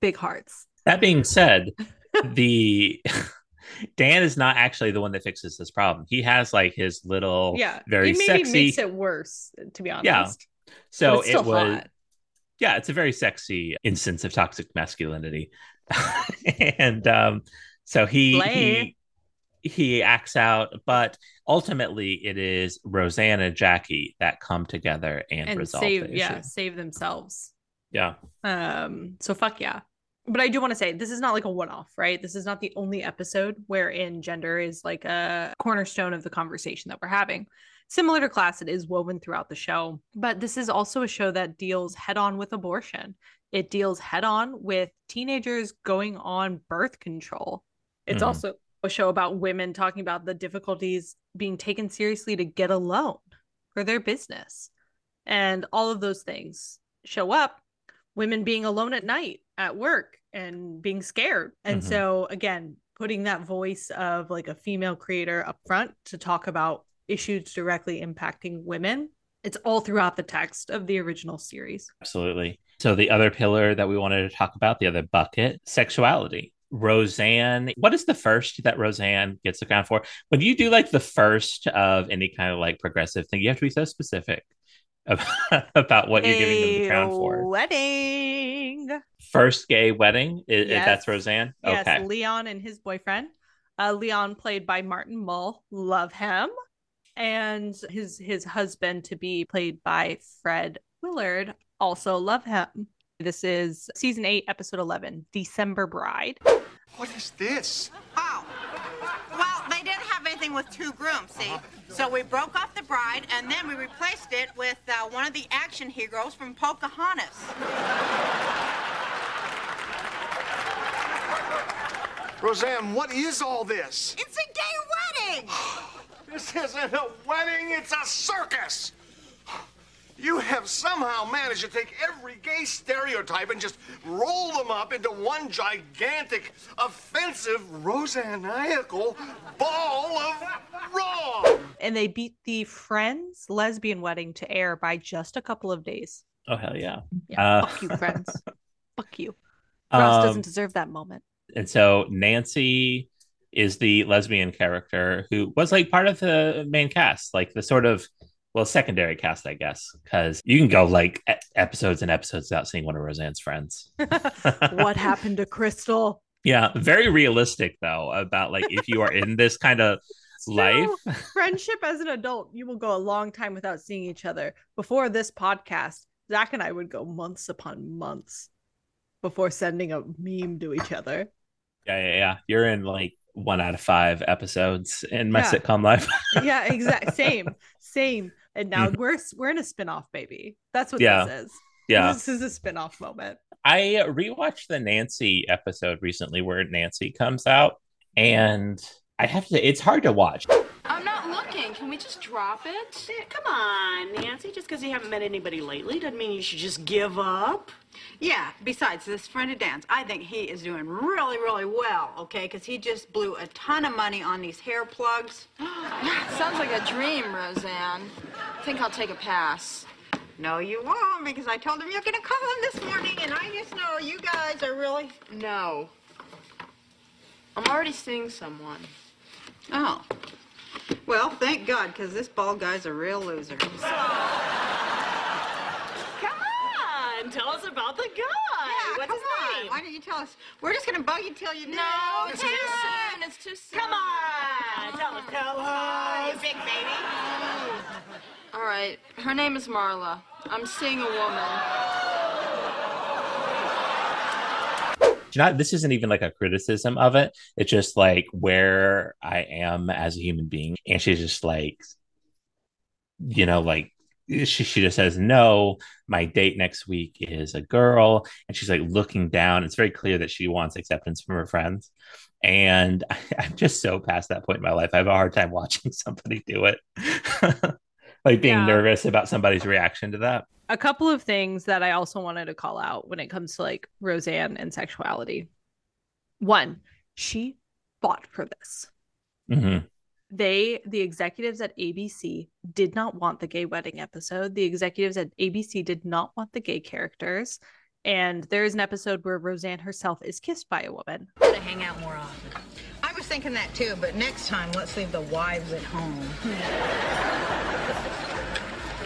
Big hearts. That being said, the Dan is not actually the one that fixes this problem. He has like his little yeah, very he maybe sexy makes it worse, to be honest. Yeah. So it was hot. yeah, it's a very sexy instance of toxic masculinity. and um so he he he acts out, but ultimately it is Roseanne and Jackie that come together and, and resolve save yeah save themselves. Yeah. Um, so fuck yeah. But I do want to say this is not like a one-off, right? This is not the only episode wherein gender is like a cornerstone of the conversation that we're having. Similar to class, it is woven throughout the show. But this is also a show that deals head on with abortion. It deals head on with teenagers going on birth control. It's Mhm. also a show about women talking about the difficulties being taken seriously to get a loan for their business. And all of those things show up women being alone at night at work and being scared. And Mhm. so again, putting that voice of like a female creator up front to talk about issues directly impacting women. It's all throughout the text of the original series. Absolutely. So the other pillar that we wanted to talk about, the other bucket, sexuality. Roseanne, what is the first that Roseanne gets the crown for? When you do like the first of any kind of like progressive thing, you have to be so specific about, about what you're giving them the crown for. Wedding. First gay wedding, i- i- Yes. that's Roseanne. Yes, Okay. Leon and his boyfriend. Uh, Leon played by Martin Mull. Love him. And his his husband to be played by Fred Willard. Also love him. This is season eight, episode eleven, December Bride. What is this? Well, they didn't have anything with two grooms, see? So we broke off the bride and then we replaced it with uh, one of the action heroes from Pocahontas. Roseanne, what is all this? It's a gay wedding! This isn't a wedding, it's a circus! You have somehow managed to take every gay stereotype and just roll them up into one gigantic, offensive, Roseanniacal ball of wrong! And they beat the Friends lesbian wedding to air by just a couple of days. Oh hell yeah. Yeah, Uh, fuck you, Friends. fuck you. Ross Um, doesn't deserve that moment. And so Nancy is the lesbian character who was like part of the main cast, like the sort of well secondary cast, I guess, because you can go like episodes and episodes without seeing one of Roseanne's friends. what happened to Crystal? Yeah, very realistic though about like if you are in this kind of life. Friendship as an adult, you will go a long time without seeing each other. Before this podcast, Zach and I would go months upon months before sending a meme to each other. Yeah, yeah, yeah. You're in like one out of five episodes in my Yeah. sitcom life. yeah, exact same, same. And now Mhm. we're we're in a spin-off, baby. That's what Yeah. this is. Yeah. This is a spin-off moment. I rewatched the Nancy episode recently where Nancy comes out, and I have to it's hard to watch. I'm not looking. Can we just drop it? come on, Nancy. Just because you haven't met anybody lately doesn't mean you should just give up. Yeah, besides, this friend of Dan's, I think he is doing really, really well, okay? Because he just blew a ton of money on these hair plugs. Sounds like a dream, Roseanne. I think I'll take a pass. No, you won't, because I told him you're going to call him this morning, and I just know you guys are really. No. I'm already seeing someone. Oh. Well, thank God, because this bald guy's a real loser. Come on, tell us about the guy. Yeah, What's come his on. name? Why don't you tell us? We're just going to bug you till you do. No, Come too on. soon. It's too soon. Come on. Tell us, tell us. you big baby. All right. Her name is Marla. I'm seeing a woman. You know, this isn't even like a criticism of it. It's just like where I am as a human being. And she's just like, you know, like she, she just says, no, my date next week is a girl. And she's like looking down. It's very clear that she wants acceptance from her friends. And I, I'm just so past that point in my life. I have a hard time watching somebody do it. like being Yeah. nervous about somebody's reaction to that. A couple of things that I also wanted to call out when it comes to like Roseanne and sexuality. One, she fought for this. Mhm. They, the executives at ABC, did not want the gay wedding episode. The executives at ABC did not want the gay characters. And there is an episode where Roseanne herself is kissed by a woman. Gotta hang out more often. I was thinking that too, but next time let's leave the wives at home.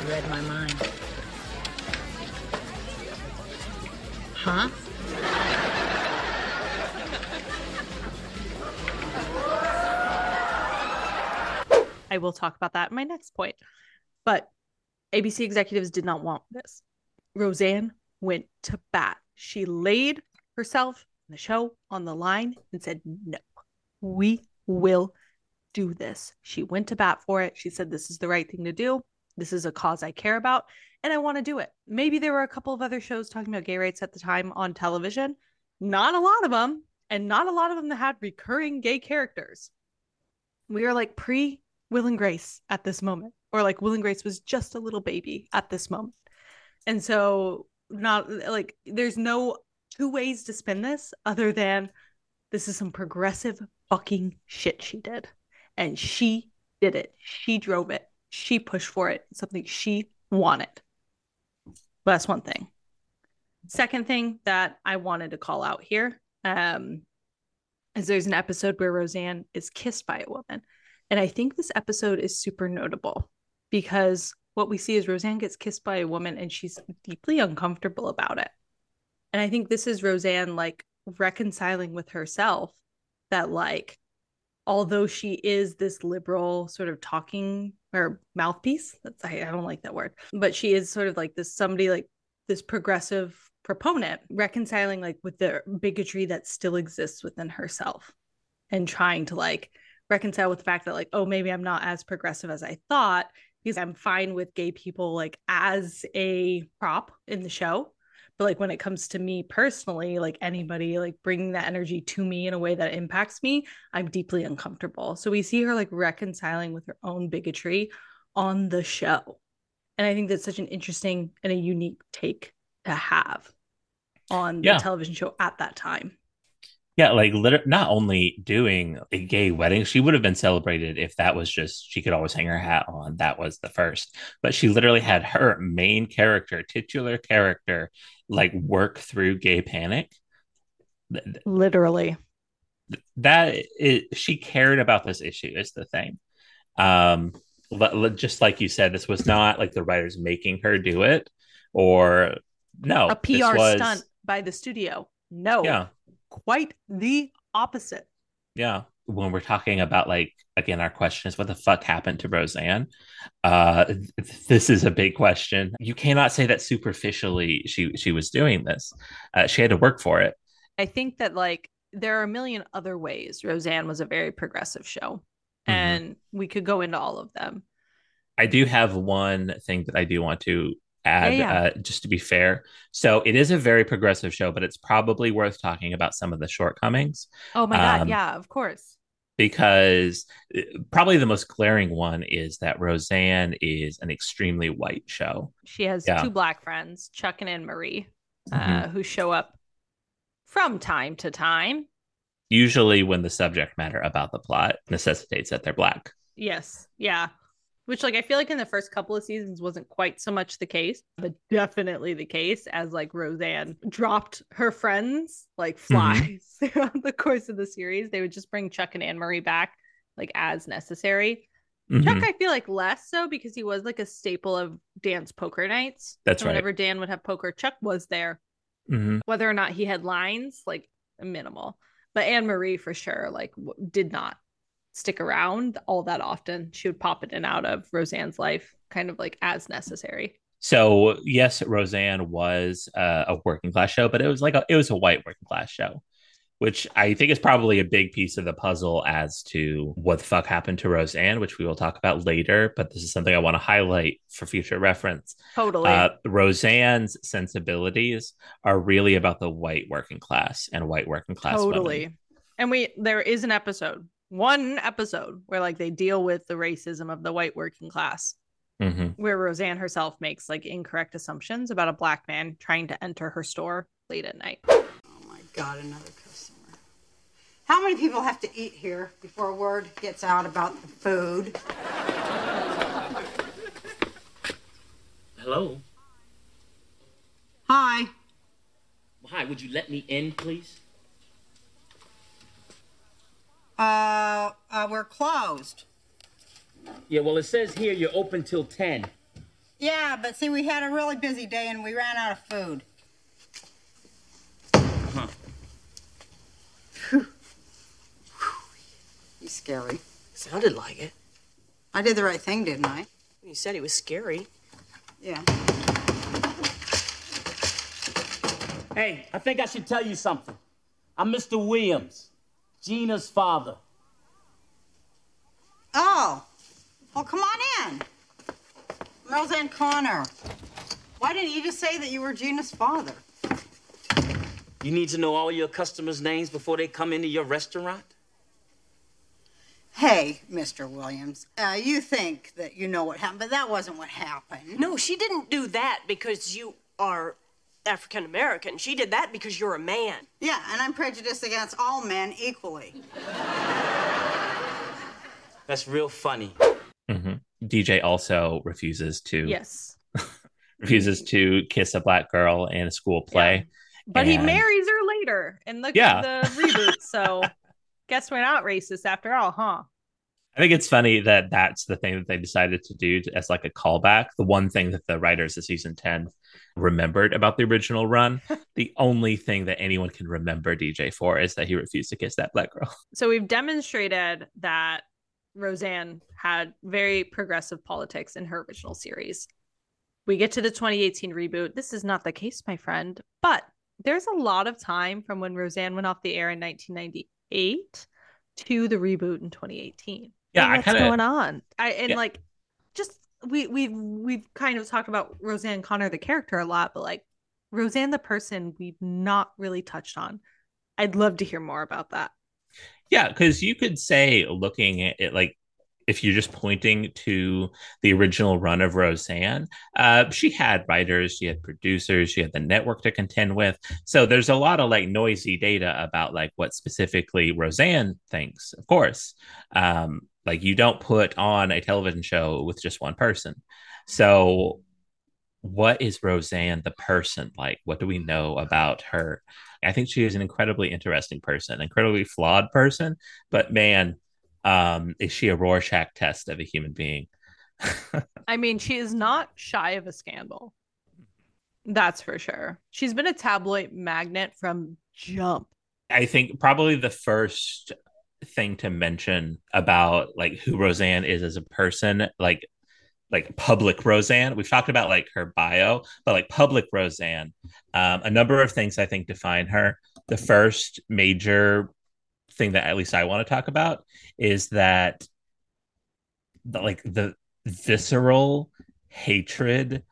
You read my mind. Huh? I will talk about that in my next point. But ABC executives did not want this. Roseanne went to bat. She laid herself and the show on the line and said, No, we will do this. She went to bat for it. She said, This is the right thing to do. This is a cause I care about and I want to do it. Maybe there were a couple of other shows talking about gay rights at the time on television. Not a lot of them, and not a lot of them that had recurring gay characters. We are like pre Will and Grace at this moment, or like Will and Grace was just a little baby at this moment. And so, not like there's no two ways to spin this other than this is some progressive fucking shit she did. And she did it. She drove it. She pushed for it. Something she wanted. That's one thing. Second thing that I wanted to call out here um, is there's an episode where Roseanne is kissed by a woman. And I think this episode is super notable because what we see is Roseanne gets kissed by a woman and she's deeply uncomfortable about it. And I think this is Roseanne like reconciling with herself that, like, although she is this liberal sort of talking or mouthpiece, that's I, I don't like that word, but she is sort of like this somebody like this progressive proponent, reconciling like with the bigotry that still exists within herself and trying to like reconcile with the fact that like oh maybe i'm not as progressive as i thought because i'm fine with gay people like as a prop in the show but like when it comes to me personally like anybody like bringing that energy to me in a way that impacts me i'm deeply uncomfortable. So we see her like reconciling with her own bigotry on the show. And i think that's such an interesting and a unique take to have on Yeah. the television show at that time Yeah, like liter- not only doing a gay wedding, she would have been celebrated if that was just she could always hang her hat on. That was the first, but she literally had her main character, titular character, like work through gay panic. Literally That she cared about this issue is the thing. Um, just like you said, this was not like the writers making her do it, or no, a PR was- stunt by the studio. No, Yeah. Quite the opposite. Yeah. When we're talking about like again, our question is what the fuck happened to Roseanne? Uh th- this is a big question. You cannot say that superficially she she was doing this. Uh, she had to work for it. I think that like there are a million other ways Roseanne was a very progressive show, Mhm. and we could go into all of them. I do have one thing that I do want to add, Yeah, yeah. Uh, just to be fair. So it is a very progressive show, but it's probably worth talking about some of the shortcomings. Oh my god, Um, yeah, of course. because uh, probably the most glaring one is that Roseanne is an extremely white show. She has yeah. two black friends, Chuck and Anne Marie, uh, Mhm. who show up from time to time. Usually, when the subject matter about the plot necessitates that they're black. Yes, yeah. Which, like, I feel like in the first couple of seasons wasn't quite so much the case, but definitely the case as like Roseanne dropped her friends like flies throughout the course of the series. They would just bring Chuck and Anne Marie back like as necessary. Chuck, Mhm. I feel like less so because he was like a staple of Dan's poker nights. That's right. Whenever Dan would have poker, Chuck was there. Mhm. Whether or not he had lines, like minimal. But Anne Marie for sure, like w- did not stick around all that often. She would pop it in and out of Roseanne's life, kind of like as necessary. So yes, Roseanne was uh, a working class show, but it was like a, it was a white working class show, which I think is probably a big piece of the puzzle as to what the fuck happened to Roseanne, which we will talk about later. But this is something I want to highlight for future reference. Totally. Uh, Roseanne's sensibilities are really about the white working class and white working class totally. women. And we there is an episode, one episode where like they deal with the racism of the white working class. Mhm. Where Roseanne herself makes like incorrect assumptions about a black man trying to enter her store late at night. Oh my god, another customer. How many people have to eat here before a word gets out about the food? Hello. Hi. Hi, would you let me in, please? Uh, uh, we're closed. Yeah, well, it says here you're open till 10. Yeah, but see, we had a really busy day and we ran out of food. Huh. He's scary. Sounded like it. I did the right thing, didn't I? You said he was scary. Yeah. Hey, I think I should tell you something. I'm Mr. Williams, Gina's father. Oh, well, come on in. Roseanne Connor. Why didn't you just say that you were Gina's father? You need to know all your customers' names before they come into your restaurant? Hey, Mr. Williams, uh, you think that you know what happened, but that wasn't what happened. No, she didn't do that because you are African American. She did that because you're a man. Yeah, and I'm prejudiced against all men equally. That's real funny. Mhm. DJ also refuses to Yes. refuses to kiss a black girl in a school play. But he marries her later in the, Yeah. the reboot. So guess we're not racist after all, huh? I think it's funny that that's the thing that they decided to do as like a callback. The one thing that the writers of season 10 remembered about the original run, the only thing that anyone can remember DJ for is that he refused to kiss that black girl. So we've demonstrated that Roseanne had very progressive politics in her original series. We get to the 2018 reboot. This is not the case, my friend, but there's a lot of time from when Roseanne went off the air in 1998 to the reboot in 2018. Yeah, what's kinda- going on? I and Yeah. like we we've we've kind of talked about Roseanne Connor the character a lot, but like Roseanne the person we've not really touched on. I'd love to hear more about that. Yeah, because you could say, looking at it, like if you're just pointing to the original run of Roseanne, uh, she had writers, she had producers, she had the network to contend with. So there's a lot of like noisy data about like what specifically Roseanne thinks, of course. Um, like you don't put on a television show with just one person. So what is Roseanne the person like? What do we know about her? I think she is an incredibly interesting person, incredibly flawed person, but man, um, is she a Rorschach test of a human being? I mean, she is not shy of a scandal. That's for sure. She's been a tabloid magnet from jump. I think probably the first thing to mention about like who Roseanne is as a person, like like public Roseanne. We've talked about like her bio, but like public Roseanne, um, a number of things I think define her. The first major thing that at least I want to talk about is that the, like the visceral hatred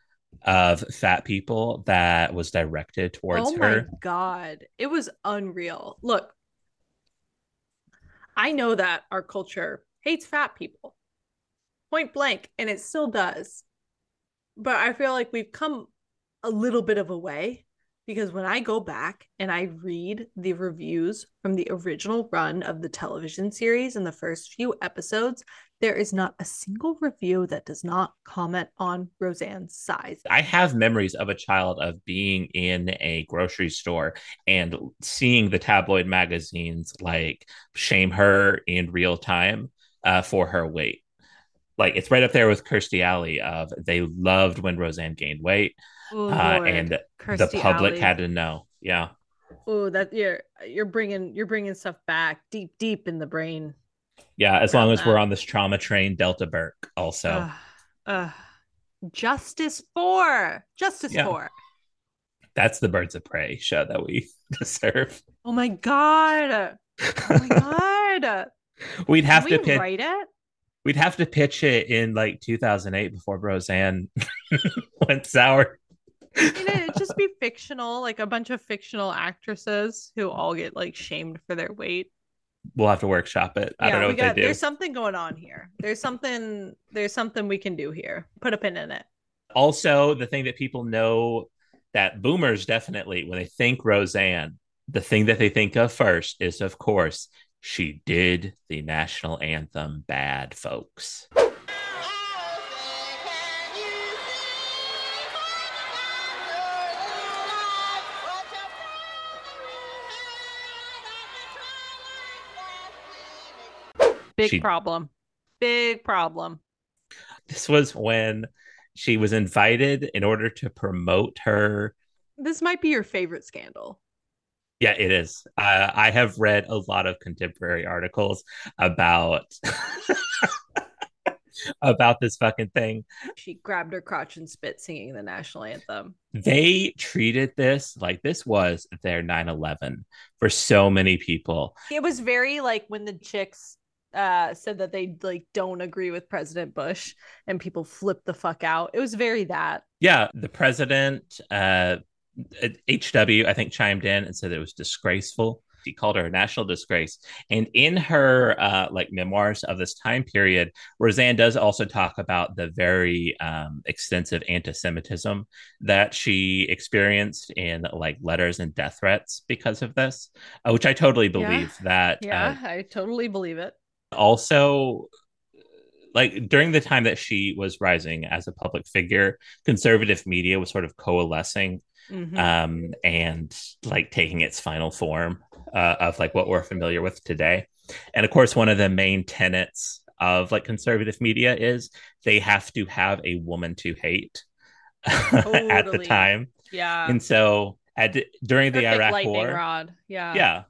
of fat people that was directed towards oh her. god, it was unreal. Look, I know that our culture hates fat people, point blank, and it still does. But I feel like we've come a little bit of a way because when I go back and I read the reviews from the original run of the television series in the first few episodes, there is not a single review that does not comment on Roseanne's size. I have memories of a child of being in a grocery store and seeing the tabloid magazines like shame her in real time uh, for her weight. Like it's right up there with Kirstie Alley of they loved when Roseanne gained weight, Oh, uh, and the public Alley. had to know. Yeah, Oh, that you're you're bringing you're bringing stuff back deep deep in the brain. yeah. As long as we're on this trauma train, Delta Burke also. Ugh, ugh. Justice for Justice Yeah. for. That's the Birds of Prey show that we deserve. Oh my god. Oh my god. We'd have Can to we pitch. write it? We'd have to pitch it in like 2008 before Roseanne went sour. You know, it'd just be fictional, like a bunch of fictional actresses who all get like shamed for their weight. We'll have to workshop it. I yeah, don't know what got they do. there's something going on here. There's something there's something we can do here. Put a pin in it. Also, the thing that people know that boomers definitely, when they think Roseanne, the thing that they think of first is, of course, she did the national anthem bad, folks. Big She- problem. Big problem. This was when she was invited in order to promote her. This might be your favorite scandal. Yeah, it is. Uh, I have read a lot of contemporary articles about about this fucking thing. She grabbed her crotch and spit singing the national anthem. They treated this like this was their 9/11 for so many people. It was very like when the chicks uh said that they like don't agree with President Bush and people flipped the fuck out. It was very that. Yeah, the president, uh, HW, I think, chimed in and said it was disgraceful. He called her a national disgrace. And in her uh, like memoirs of this time period, Roseanne does also talk about the very um, extensive anti-Semitism that she experienced in like letters and death threats because of this, uh, which I totally believe that. Yeah, uh, I totally believe it. Also like during the time that she was rising as a public figure conservative media was sort of coalescing Mhm. um and like taking its final form uh, of like what we're familiar with today and of course one of the main tenets of like conservative media is they have to have a woman to hate at the time Yeah. and so at during the iraq war rod. Yeah. yeah.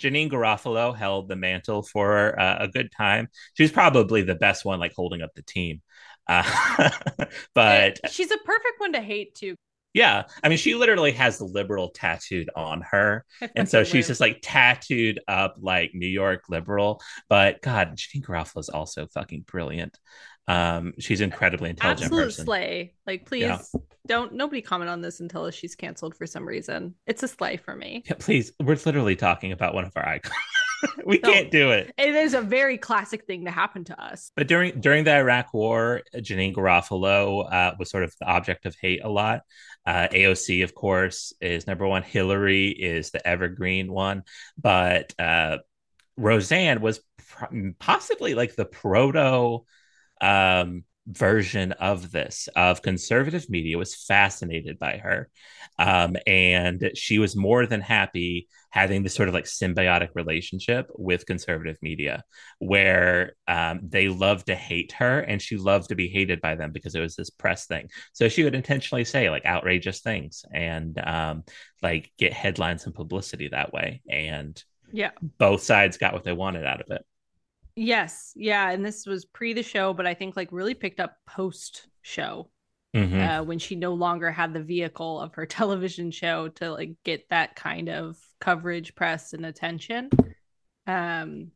Janeane Garofalo held the mantle for uh, a good time. She's probably the best one, like holding up the team. Uh, but She's a perfect one to hate too. Yeah, I mean, she literally has the liberal tattooed on her. And so she's just like tattooed up like New York liberal. But God, Janeane Garofalo is also fucking brilliant. Um, she's incredibly intelligent Absolute person. slay. Like, please Yeah. don't nobody comment on this until she's canceled for some reason. It's a slay for me. Yeah, please, we're literally talking about one of our icons. we can't do it. It is a very classic thing to happen to us. But during during the Iraq War, Janeane Garofalo uh, was sort of the object of hate a lot. Uh, AOC, of course, is number one. Hillary is the evergreen one, but uh, Roseanne was pr- possibly like the proto um, version of this. Of conservative media was fascinated by her, um, and she was more than happy having this sort of like symbiotic relationship with conservative media where um, they loved to hate her and she loved to be hated by them because it was this press thing so she would intentionally say like outrageous things and um, like get headlines and publicity that way and Yeah. both sides got what they wanted out of it Yes. Yeah. And this was pre the show, but I think like really picked up post show. Mhm. Uh, when she no longer had the vehicle of her television show to like get that kind of coverage, press, and attention. Um,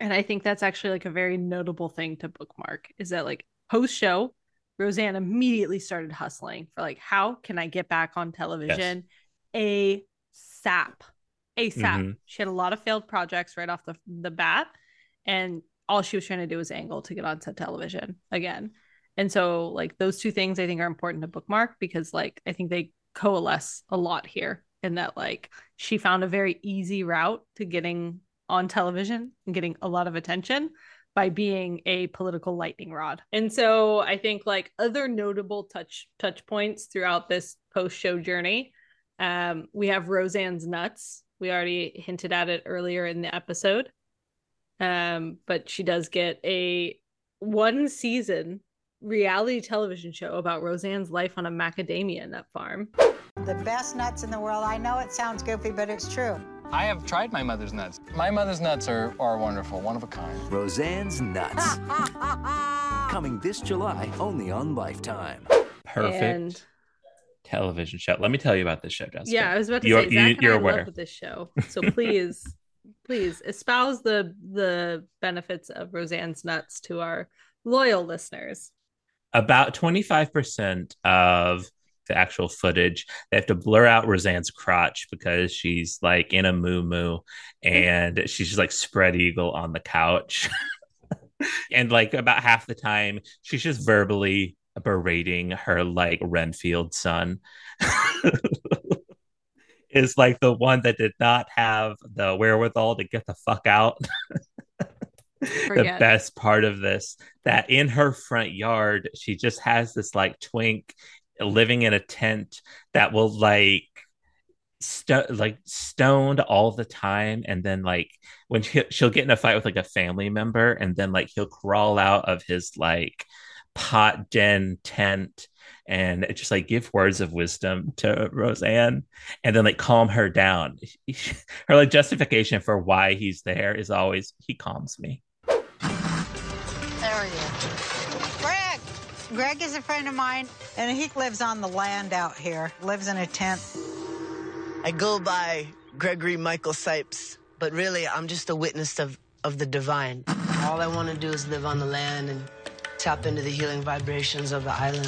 and I think that's actually like a very notable thing to bookmark is that like post show, Roseanne immediately started hustling for like, how can I get back on television? A sap, a sap. Mhm. She had a lot of failed projects right off the the bat, and all she was trying to do was angle to get onto television again. And so, like those two things, I think are important to bookmark because, like, I think they coalesce a lot here. In that, like, she found a very easy route to getting on television and getting a lot of attention by being a political lightning rod. And so I think like other notable touch touch points throughout this post show journey, um, we have Roseanne's nuts. We already hinted at it earlier in the episode. Um, but she does get a one season reality television show about Roseanne's life on a macadamia nut farm. The best nuts in the world. I know it sounds goofy, but it's true. I have tried my mother's nuts. My mother's nuts are, are wonderful, one of a kind. Roseanne's Nuts. Coming this July only on Lifetime. perfect And- television show let me tell you about this show Jessica. Yeah, I was about to you're, say you, Zach and you're I aware love this show. So please, please espouse the the benefits of Roseanne's nuts to our loyal listeners. about 25% of the actual footage they have to blur out roseanne's crotch because she's like in a moo moo and she's just like spread eagle on the couch and like about half the time she's just verbally berating her like renfield son is like the one that did not have the wherewithal to get the fuck out. The best part of this that in her front yard she just has this like twink living in a tent that will like sto- like stoned all the time. And then like when she, she'll get in a fight with like a family member and then like he'll crawl out of his like pot den tent and just like give words of wisdom to Roseanne and then like calm her down. Her like justification for why he's there is always he calms me. There he is. Greg! Greg is a friend of mine, and he lives on the land out here, lives in a tent. I go by Gregory Michael Cipes, but really I'm just a witness of, of the divine. All I want to do is live on the land and tap into the healing vibrations of the island.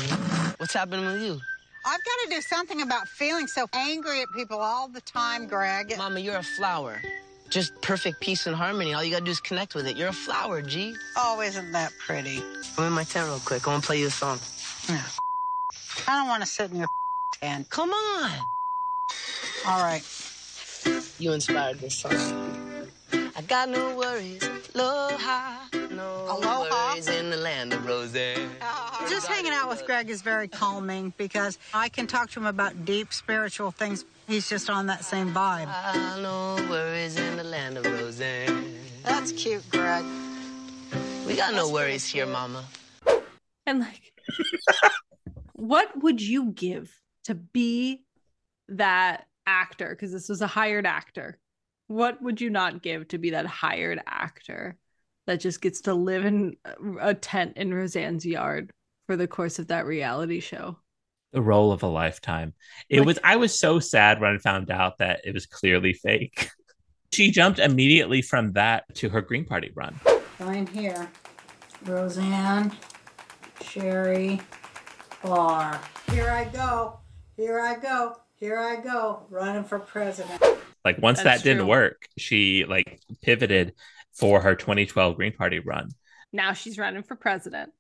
What's happening with you? I've got to do something about feeling so angry at people all the time, Greg. Mama, you're a flower. Just perfect peace and harmony. All you gotta do is connect with it. You're a flower, G. Oh, isn't that pretty? I'm in my tent real quick. I wanna play you a song. Yeah. I don't want to sit in your tent. Come on. All right. You inspired this song. I got no worries. Aloha. No Aloha. in the land of Roseanne. Just hanging out with Greg is very calming because I can talk to him about deep spiritual things. He's just on that same vibe. No worries in the land of Roseanne. That's cute, Greg. We got no worries here, Mama. And like, what would you give to be that actor? Because this was a hired actor. What would you not give to be that hired actor that just gets to live in a tent in Roseanne's yard for the course of that reality show? The role of a lifetime. It was I was so sad when I found out that it was clearly fake. She jumped immediately from that to her Green Party run. Sign here. Roseanne, Cherie, Barr. Here I go. Here I go. Here I go. Running for president. Like once That's that didn't true. work, she like pivoted for her 2012 Green Party run. Now she's running for president.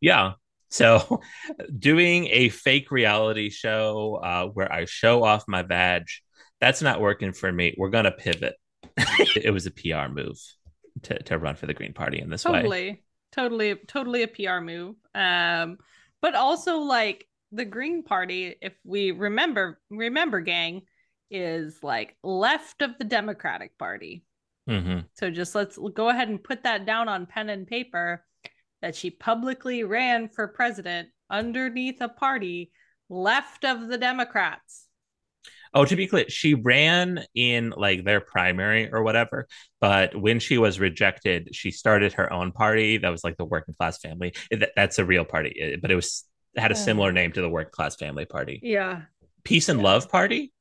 Yeah. So doing a fake reality show uh, where I show off my badge, that's not working for me. We're going to pivot. it was a PR move to, to run for the Green Party in this way. totally totally totally a pr move um but also like the green party if we remember remember gang is like left of the democratic party hmm so just let's go ahead and put that down on pen and paper that she publicly ran for president underneath a party left of the democrats Oh, to be clear, she ran in like their primary or whatever. But when she was rejected, she started her own party that was like the working class family. That- That's a real party, but it was it had a similar name to the working class family party. yeah Peace and Love Party.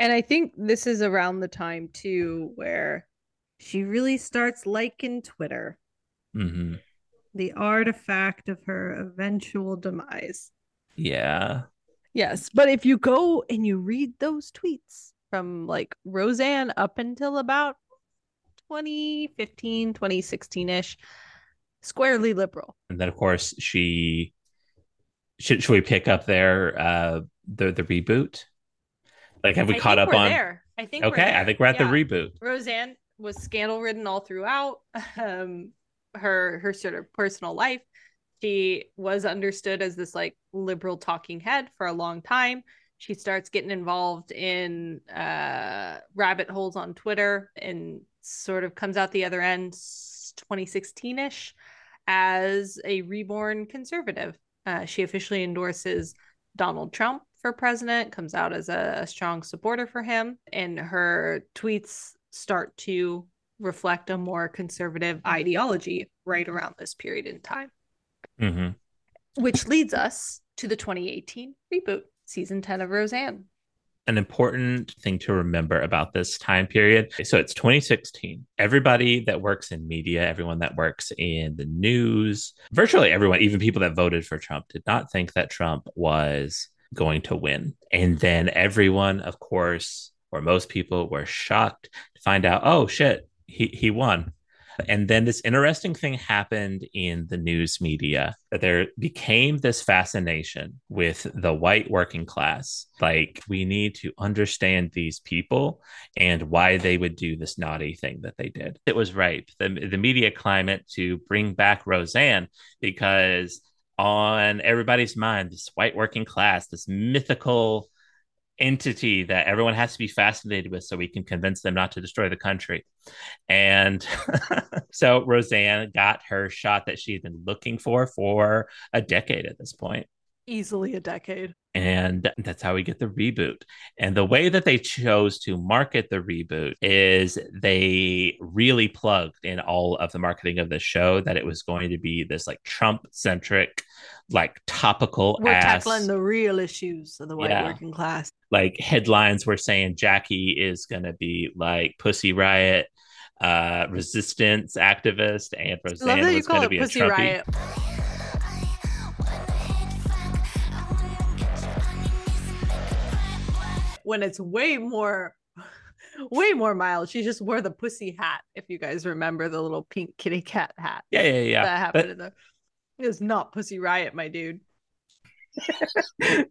And I think this is around the time too where she really starts liking Twitter, hmm the artifact of her eventual demise. Yeah. Yes, but if you go and you read those tweets from like Roseanne up until about 2015, 2016-ish, squarely liberal. And then of course she should should we pick up there uh the the reboot? Like have we I caught up on there. I think we're Okay, I think we're at Yeah. the reboot. Roseanne was scandal ridden all throughout um her her sort of personal life. She was understood as this like liberal talking head for a long time. She starts getting involved in uh rabbit holes on Twitter and sort of comes out the other end 2016ish as a reborn conservative. Uh, she officially endorses Donald Trump for president, comes out as a, a strong supporter for him, and her tweets start to reflect a more conservative ideology right around this period in time, hmm which leads us to the 2018 reboot, season 10 of Roseanne. an important thing to remember about this time period. So it's 2016. Everybody that works in media, everyone that works in the news, virtually everyone, even people that voted for Trump, did not think that Trump was going to win. And then everyone, of course, or most people were shocked to find out, oh shit, he, he won. And then this interesting thing happened in the news media that there became this fascination with the white working class. Like, we need to understand these people and why they would do this naughty thing that they did. It was ripe, the, the media climate to bring back Roseanne because on everybody's mind, this white working class, this mythical entity that everyone has to be fascinated with so we can convince them not to destroy the country. And so Roseanne got her shot that she'd been looking for for a decade at this point. Easily a decade. And that's how we get the reboot. And the way that they chose to market the reboot is they really plugged in all of the marketing of the show that it was going to be this like Trump centric, like topical We're ass tackling the real issues of the white Yeah. working class. like headlines were saying Jackie is going to be like Pussy Riot uh resistance activist and Roseanne was going to be Pussy a Trumpy. Riot. When it's way more, way more mild. She just wore the pussy hat. If you guys remember the little pink kitty cat hat. Yeah, yeah, yeah. That happened But- in the. It was not Pussy Riot, my dude.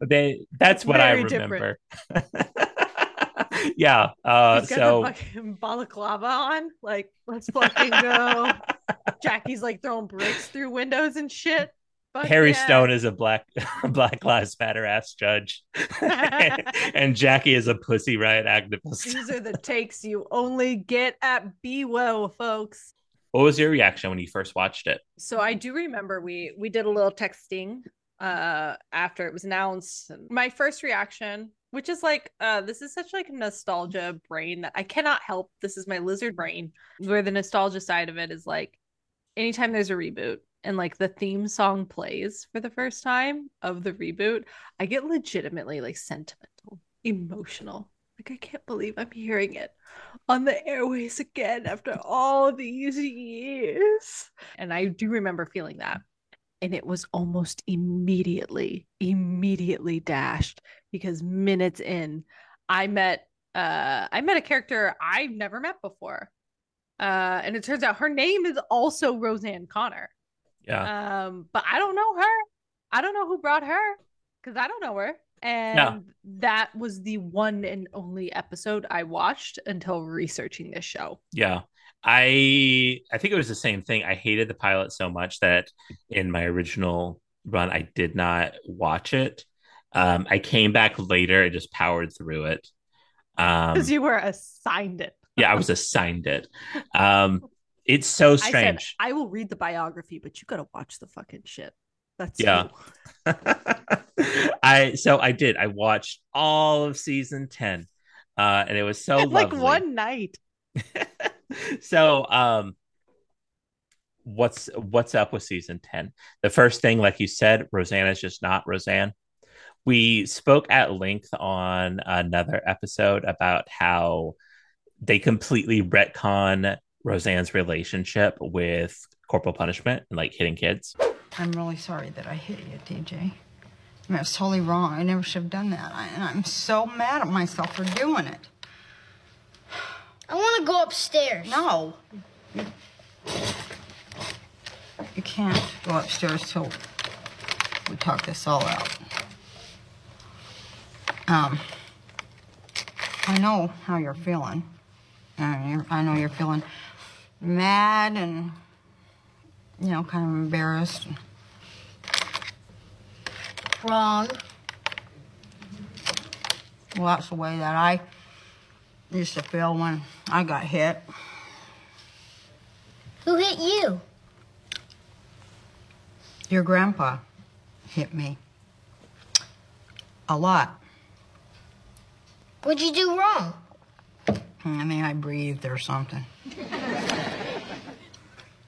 They that's what I remember. yeah. Uh He's got so fucking balaclava on. Like, let's fucking go. Jackie's like throwing bricks through windows and shit. Fuck Harry yeah. Stone is a black Black Lives Matter ass judge, and Jackie is a Pussy Riot activist. These are the takes you only get at Well, folks. What was your reaction when you first watched it? So I do remember we we did a little texting uh after it was announced. My first reaction, which is like uh this is such like a nostalgia brain that I cannot help. This is my lizard brain where the nostalgia side of it is like anytime there's a reboot and like the theme song plays for the first time of the reboot, I get legitimately like sentimental, emotional. Like I can't believe I'm hearing it on the airways again after all these years. And I do remember feeling that. And it was almost immediately, immediately dashed because minutes in, I met uh I met a character I've never met before. Uh and it turns out her name is also Roseanne Conner. Yeah. Um, but I don't know her. I don't know who brought her because I don't know her. And that was the one and only episode I watched until researching this show. Yeah. I I think it was the same thing. I hated the pilot so much that in my original run I did not watch it. Um I came back later and just powered through it. Um Because you were assigned it. yeah, I was assigned it. Um it's so I said, strange. I will read the biography, but you gotta watch the fucking shit. That's Yeah. I so I did. I watched all of season 10. Uh and it was so like one night. so um what's what's up with season 10 the first thing like you said roseanne is just not roseanne we spoke at length on another episode about how they completely retcon roseanne's relationship with corporal punishment and like hitting kids I'm really sorry that I hit you, DJ. I mean, it was totally wrong. I never should have done that. I, and I'm so mad at myself for doing it. I want to go upstairs. No. You can't go upstairs till we talk this all out. Um, I know how you're feeling. And you're, I know you're feeling mad and, you know, kind of embarrassed. Wrong. Well, that's the way that I used to feel when I got hit. Who hit you? Your grandpa hit me. A lot. What'd you do wrong? I mean, I breathed or something.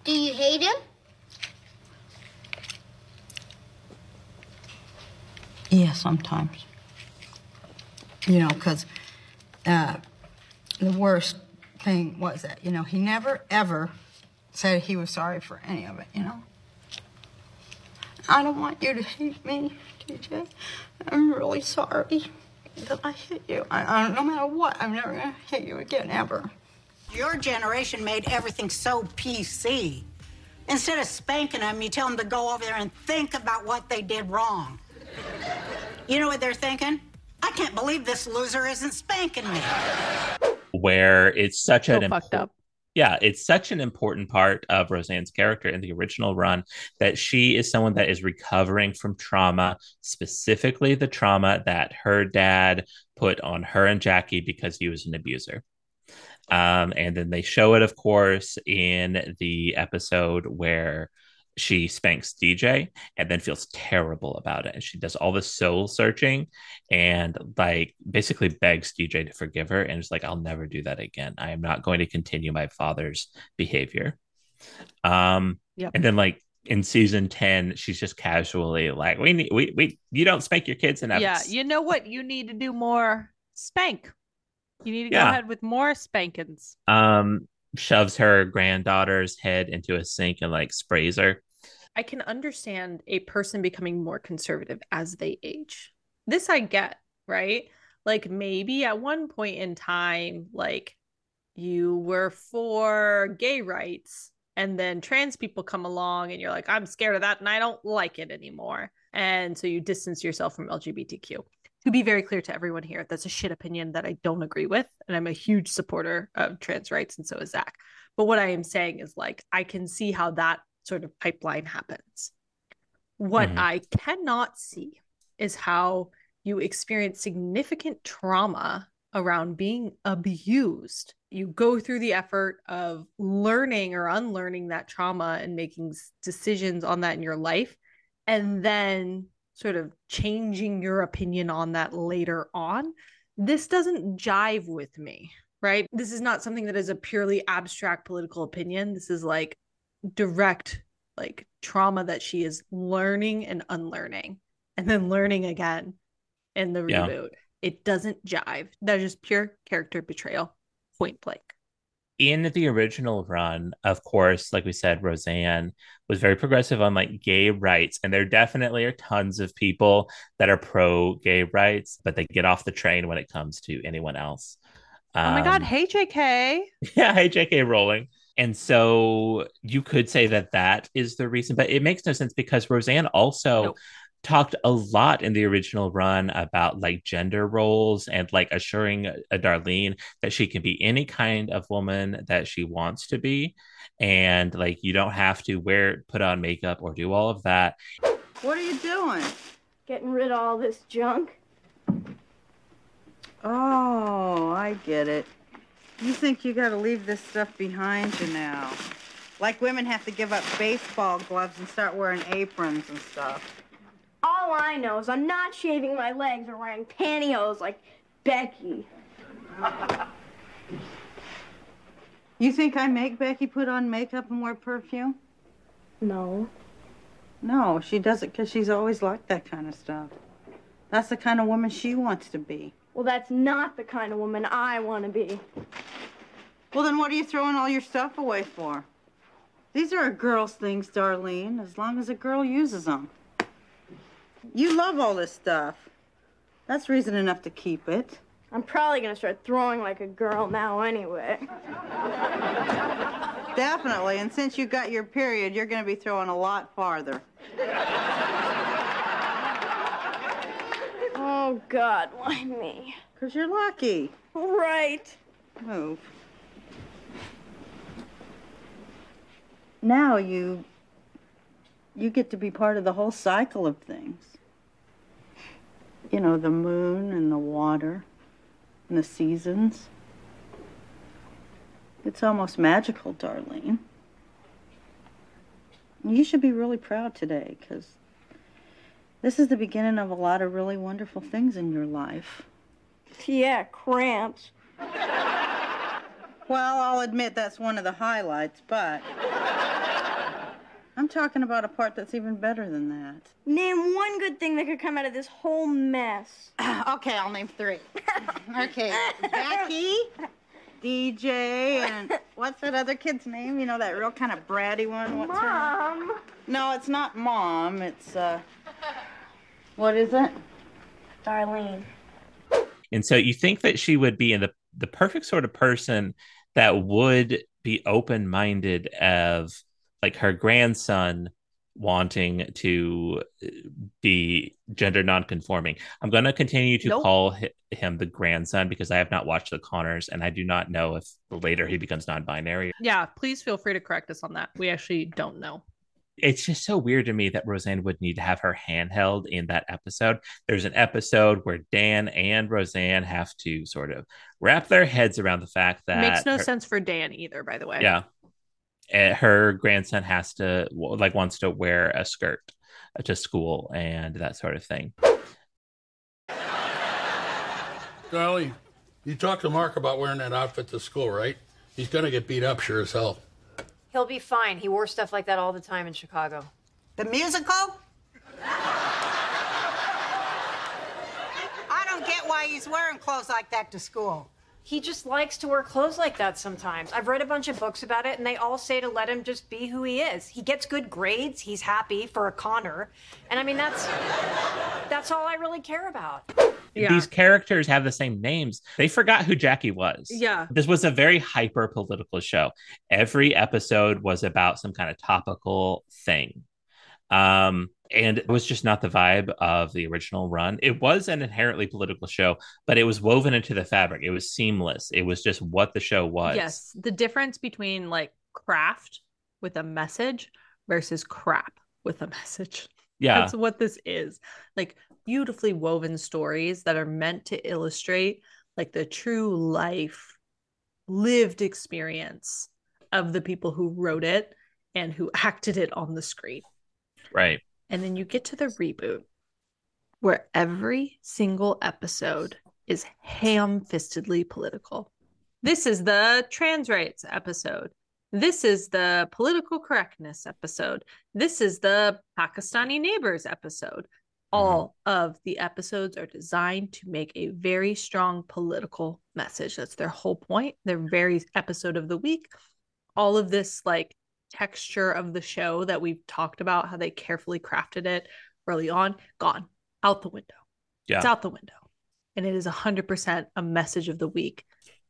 Do you hate him? Yeah, sometimes. You know, because uh, the worst thing was that, you know, he never ever said he was sorry for any of it, you know? I don't want you to hate me, DJ. I'm really sorry that I hit you. I, I, no matter what, I'm never going to hit you again, ever. Your generation made everything so PC. Instead of spanking them, you tell them to go over there and think about what they did wrong. You know what they're thinking? I can't believe this loser isn't spanking me. where it's such So an fucked impor- up. Yeah, it's such an important part of Roseanne's character in the original run that she is someone that is recovering from trauma, specifically the trauma that her dad put on her and Jackie because he was an abuser. Um, and then they show it, of course, in the episode where she spanks DJ and then feels terrible about it. And she does all this soul searching and like basically begs DJ to forgive her and is like, I'll never do that again. I am not going to continue my father's behavior. Um Yep. and then like in season 10, she's just casually like, We need we we you don't spank your kids enough. Yeah, you know what? You need to do more spank. You need to Yeah. go ahead with more spankings. Um shoves her granddaughter's head into a sink and like sprays her. I can understand a person becoming more conservative as they age. This I get, right? Like maybe at one point in time, like you were for gay rights, and then trans people come along and you're like, I'm scared of that and I don't like it anymore. And so you distance yourself from LGBTQ. To be very clear to everyone here, that's a shit opinion that I don't agree with. And I'm a huge supporter of trans rights, and so is Zach. But what I am saying is like, I can see how that sort of pipeline happens. What Mhm. I cannot see is how you experience significant trauma around being abused. You go through the effort of learning or unlearning that trauma and making decisions on that in your life, and then sort of changing your opinion on that later on. This doesn't jive with me, right? This is not something that is a purely abstract political opinion. This is like direct like trauma that she is learning and unlearning and then learning again in the Yeah. reboot. It doesn't jive. That's just pure character betrayal, point blank. in the original run, of course, like we said, Roseanne was very progressive on like gay rights. And there definitely are tons of people that are pro gay rights, but they get off the train when it comes to anyone else. oh my god, Um, hey JK. yeah, hey, JK Rowling. And so you could say that that is the reason, but it makes no sense because Roseanne also talked a lot in the original run about like gender roles and like assuring a Darlene that she can be any kind of woman that she wants to be. And like you don't have to wear, put on makeup or do all of that. What are you doing? Getting rid of all this junk. Oh, I get it. You think you gotta leave this stuff behind you now. Like women have to give up baseball gloves and start wearing aprons and stuff. All I know is I'm not shaving my legs or wearing pantyhose like Becky. You think I make Becky put on makeup and wear perfume? No. No, she does it because she's always liked that kind of stuff. That's the kind of woman she wants to be. Well, that's not the kind of woman I want to be. Well, then what are you throwing all your stuff away for? These are a girl's things, Darlene, as long as a girl uses them. You love all this stuff. That's reason enough to keep it. I'm probably gonna start throwing like a girl now anyway. Definitely, and since you got your period, you're going to be throwing a lot farther. Oh God, why me? Because you're lucky. Right. Move. Now you you get to be part of the whole cycle of things. You know, the moon and the water and the seasons. It's almost magical, Darlene. You should be really proud today because this is the beginning of a lot of really wonderful things in your life. Yeah, cramps. Well, I'll admit that's one of the highlights, but I'm talking about a part that's even better than that. Name one good thing that could come out of this whole mess. okay, I'll name three. okay, Jackie, DJ, and what's that other kid's name? You know, that real kind of bratty one? What's her name? Mom. No, it's not Mom. It's, uh, what is it? Darlene. And so you think that she would be in the, the perfect sort of person that would be open minded of like her grandson wanting to uh, be gender non-conforming. I'm going to continue to Nope. call him the grandson because I have not watched the Conners and I do not know if later he becomes non-binary. Yeah, please feel free to correct us on that. We actually don't know. It's just so weird to me that Roseanne would need to have her hand held in that episode. There's an episode where Dan and Roseanne have to sort of wrap their heads around the fact that Makes no her- sense for Dan either, by the way. Yeah. Uh, her grandson has to like wants to wear a skirt to school and that sort of thing. Darling, you talked to Mark about wearing that outfit to school, right? He's gonna get beat up, sure as hell. He'll be fine. He wore stuff like that all the time in Chicago. The musical? I don't get why he's wearing clothes like that to school. He just likes to wear clothes like that sometimes. I've read a bunch of books about it, and they all say to let him just be who he is. He gets good grades. He's happy for a Conner, and I mean that's that's all I really care about. Yeah. These characters have the same names. They forgot who Jackie was. Yeah. This was a very hyper political show. Every episode was about some kind of topical thing. Um, and it was just not the vibe of the original run. It was an inherently political show, but it was woven into the fabric. It was seamless. It was just what the show was. Yes, the difference between like craft with a message versus crap with a message. Yeah. That's what this is. Like beautifully woven stories that are meant to illustrate like the true life lived experience of the people who wrote it and who acted it on the screen. Right. And then you get to the reboot where every single episode is ham fistedly political. This is the trans rights episode. This is the political correctness episode. This is the Pakistani neighbors episode. Mm-hmm. All of the episodes are designed to make a very strong political message. That's their whole point. Their very episode of the week. All of this, like, texture of the show that we've talked about, how they carefully crafted it early on, gone out the window. Yeah. It's out the window. And it is 100% a message of the week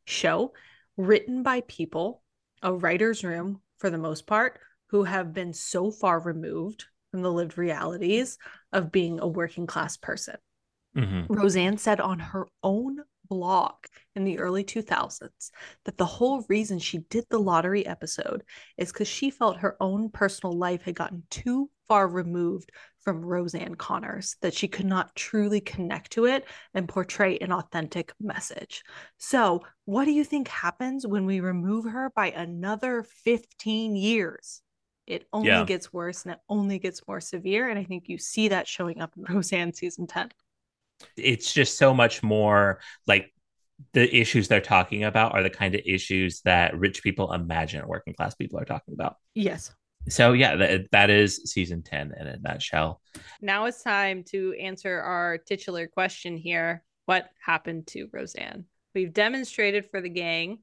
show written by people, a writer's room for the most part, who have been so far removed from the lived realities of being a working class person. Mhm. Roseanne said on her own blog in the early 2000s that the whole reason she did the lottery episode is because she felt her own personal life had gotten too far removed from Roseanne Conners that she could not truly connect to it and portray an authentic message. So, what do you think happens when we remove her by another 15 years? It only Yeah. gets worse and it only gets more severe. And I think you see that showing up in Roseanne season 10. It's just so much more like the issues they're talking about are the kind of issues that rich people imagine working class people are talking about. Yes. So yeah, that, that is season 10 in a nutshell. Now it's time to answer our titular question here. What happened to Roseanne? We've demonstrated for the gang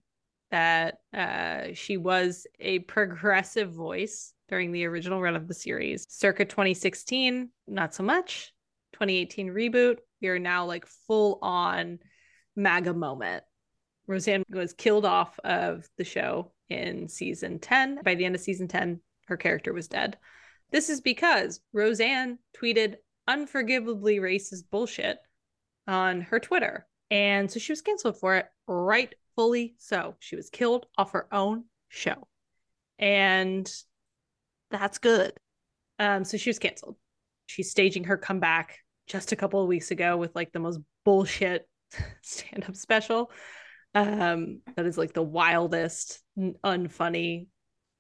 that uh, she was a progressive voice during the original run of the series. Circa 2016, not so much. 2018 reboot, we are now like full on MAGA moment. Roseanne was killed off of the show in season 10. By the end of season 10, her character was dead. This is because Roseanne tweeted unforgivably racist bullshit on her Twitter. And so she was canceled for it, rightfully so. She was killed off her own show. And that's good. Um, so she was canceled. She's staging her comeback just a couple of weeks ago with like the most bullshit stand-up special. Um, that is like the wildest, unfunny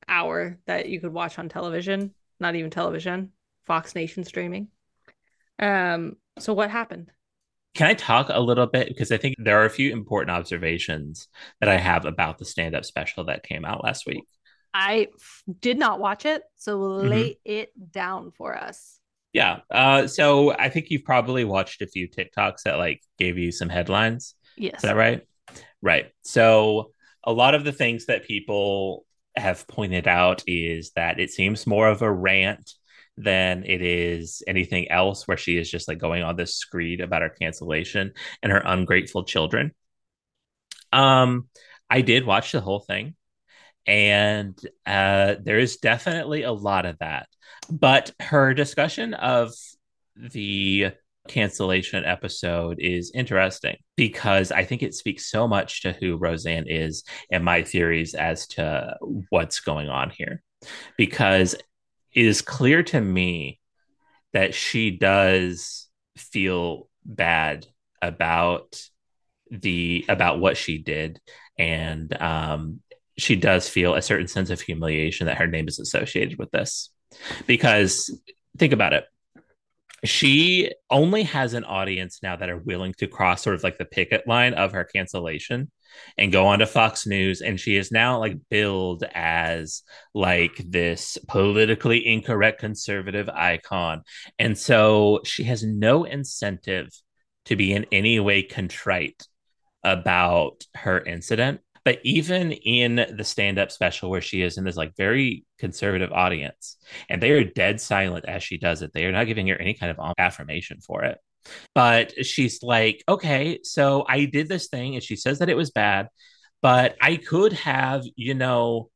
hour that you could watch on television. Not even television, Fox Nation streaming. Um, so what happened? Can I talk a little bit? Because I think there are a few important observations that I have about the stand up special that came out last week. I f- did not watch it, so Mm-hmm. lay it down for us. Yeah. Uh, so I think you've probably watched a few TikToks that like gave you some headlines. Yes. Is that right? Right. So a lot of the things that people have pointed out is that it seems more of a rant than it is anything else where she is just like going on this screed about her cancellation and her ungrateful children. Um I did watch the whole thing And uh, there is definitely a lot of that. But her discussion of the cancellation episode is interesting because I think it speaks so much to who Roseanne is and my theories as to what's going on here. Because it is clear to me that she does feel bad about the about what she did and um she does feel a certain sense of humiliation that her name is associated with this because think about it she only has an audience now that are willing to cross sort of like the picket line of her cancellation and go on to Fox News. And she is now like billed as like this politically incorrect conservative icon. And so she has no incentive to be in any way contrite about her incident. But even in the stand up special where she is in this like very conservative audience and they are dead silent as she does it, they are not giving her any kind of affirmation for it. But she's like, okay, so I did this thing and she says that it was bad, but I could have, you know,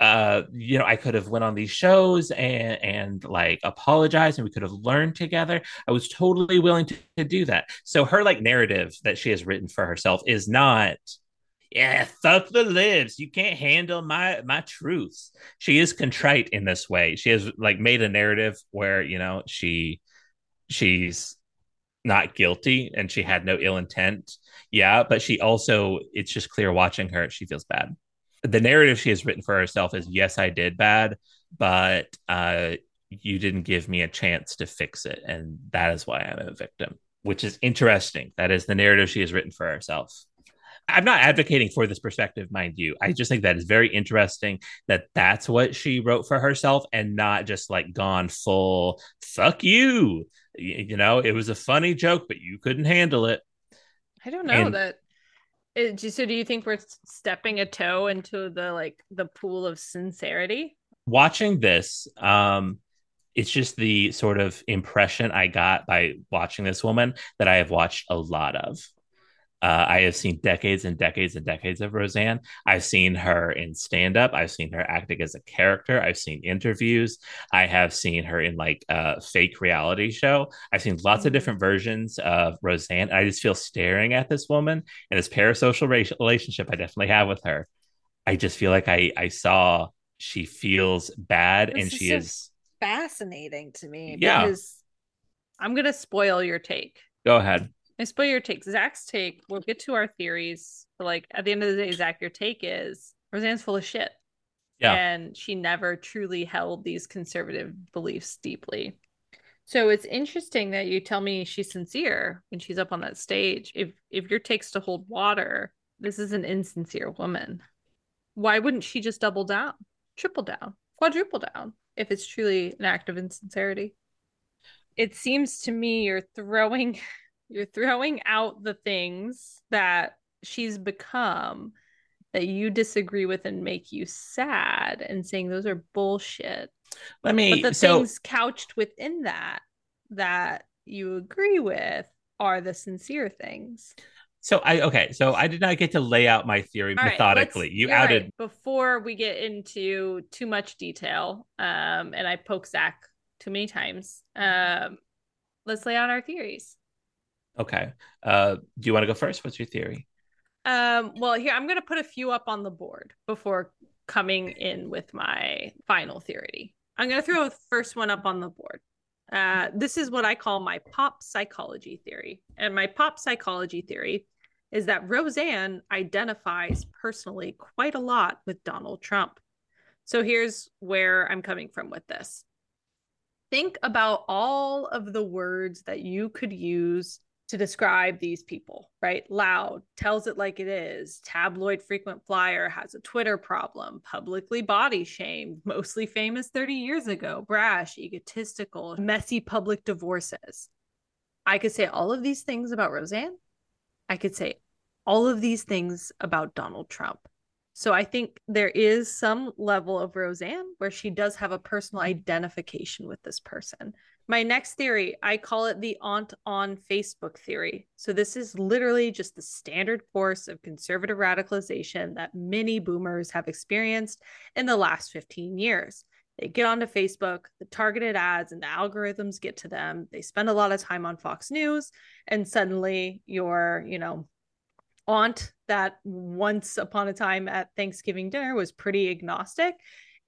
uh, you know, I could have went on these shows and and like apologized, and we could have learned together. I was totally willing to, to do that. So her like narrative that she has written for herself is not yeah, fuck the libs. You can't handle my my truths. She is contrite in this way. She has like made a narrative where you know she she's not guilty and she had no ill intent. Yeah, but she also it's just clear watching her she feels bad. The narrative she has written for herself is yes, I did bad, but uh you didn't give me a chance to fix it and that is why I'm a victim, which is interesting. That is the narrative she has written for herself. I'm not advocating for this perspective, mind you. I just think that is very interesting that that's what she wrote for herself and not just like gone full fuck you. You know, it was a funny joke, but you couldn't handle it. I don't know and, that. It, so, do you think we're stepping a toe into the like the pool of sincerity? Watching this, um, it's just the sort of impression I got by watching this woman that I have watched a lot of. Uh, I have seen decades and decades and decades of Roseanne. I've seen her in stand up. I've seen her acting as a character. I've seen interviews. I have seen her in like a fake reality show. I've seen lots of mm-hmm. different versions of Roseanne. I just feel staring at this woman and this parasocial relationship I definitely have with her. I just feel like I, I saw she feels bad this and she is, is fascinating to me yeah. because I'm going to spoil your take. Go ahead. I spoil your take. Zach's take. We'll get to our theories, but like at the end of the day, Zach, your take is Roseanne's full of shit. Yeah. And she never truly held these conservative beliefs deeply. So it's interesting that you tell me she's sincere when she's up on that stage. If if your takes to hold water, this is an insincere woman. Why wouldn't she just double down, triple down, quadruple down if it's truly an act of insincerity? It seems to me you're throwing you're throwing out the things that she's become that you disagree with and make you sad and saying those are bullshit. Let me But the so, things couched within that that you agree with are the sincere things. So I okay, so I did not get to lay out my theory All right, methodically. let's- you outed right. before we get into too much detail. Um, and I poke Zach too many times. Um, let's lay out our theories. Okay. Uh, do you want to go first? What's your theory? Um, well, here I'm gonna put a few up on the board before coming in with my final theory. I'm gonna throw the first one up on the board. Uh, this is what I call my pop psychology theory. And my pop psychology theory is that Roseanne identifies personally quite a lot with Donald Trump. So here's where I'm coming from with this. Think about all of the words that you could use to describe these people, right? Loud, tells it like it is, tabloid frequent flyer, has a Twitter problem, publicly body shamed, mostly famous 30 years ago, brash, egotistical, messy public divorces. I could say all of these things about Roseanne. I could say all of these things about Donald Trump. So I think there is some level of Roseanne where she does have a personal identification with this person My next theory, I call it the aunt on Facebook theory. So, this is literally just the standard course of conservative radicalization that many boomers have experienced in the last 15 years. They get onto Facebook, the targeted ads and the algorithms get to them. They spend a lot of time on Fox News, and suddenly your, you know, aunt that once upon a time at Thanksgiving dinner was pretty agnostic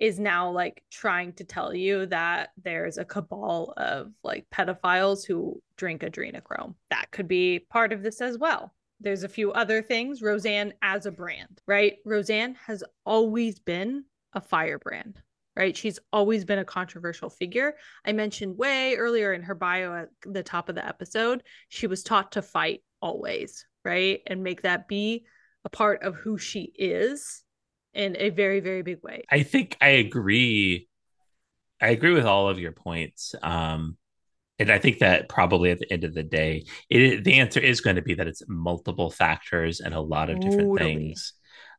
is now like trying to tell you that there's a cabal of like pedophiles who drink adrenochrome. That could be part of this as well. There's a few other things. Roseanne as a brand, right? Roseanne has always been a firebrand, right? She's always been a controversial figure. I mentioned way earlier in her bio at the top of the episode, she was taught to fight always, right? And make that be a part of who she is in a very very big way. I think i agree. I agree with all of your points um and i think that probably at the end of the day it the answer is going to be that it's multiple factors and a lot of different totally. things.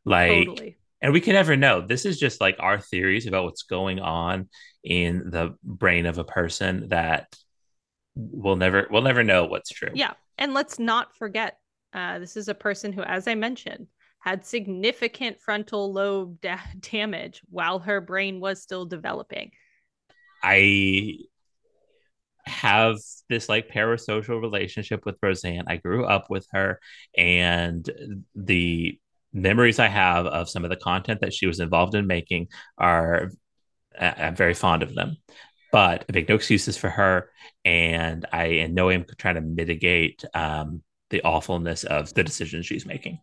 Like totally. and we can never know. This is just like our theories about what's going on in the brain of a person that we'll never we'll never know what's true. Yeah and let's not forget uh, this is a person who as i mentioned had significant frontal lobe da- damage while her brain was still developing. I have this like parasocial relationship with Roseanne. I grew up with her, and the memories I have of some of the content that she was involved in making are I'm very fond of them. But I make no excuses for her, and I in no way am trying to mitigate um, the awfulness of the decisions she's making.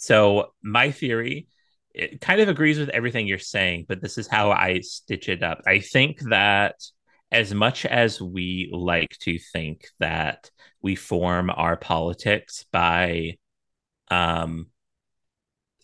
So my theory it kind of agrees with everything you're saying, but this is how I stitch it up. I think that as much as we like to think that we form our politics by um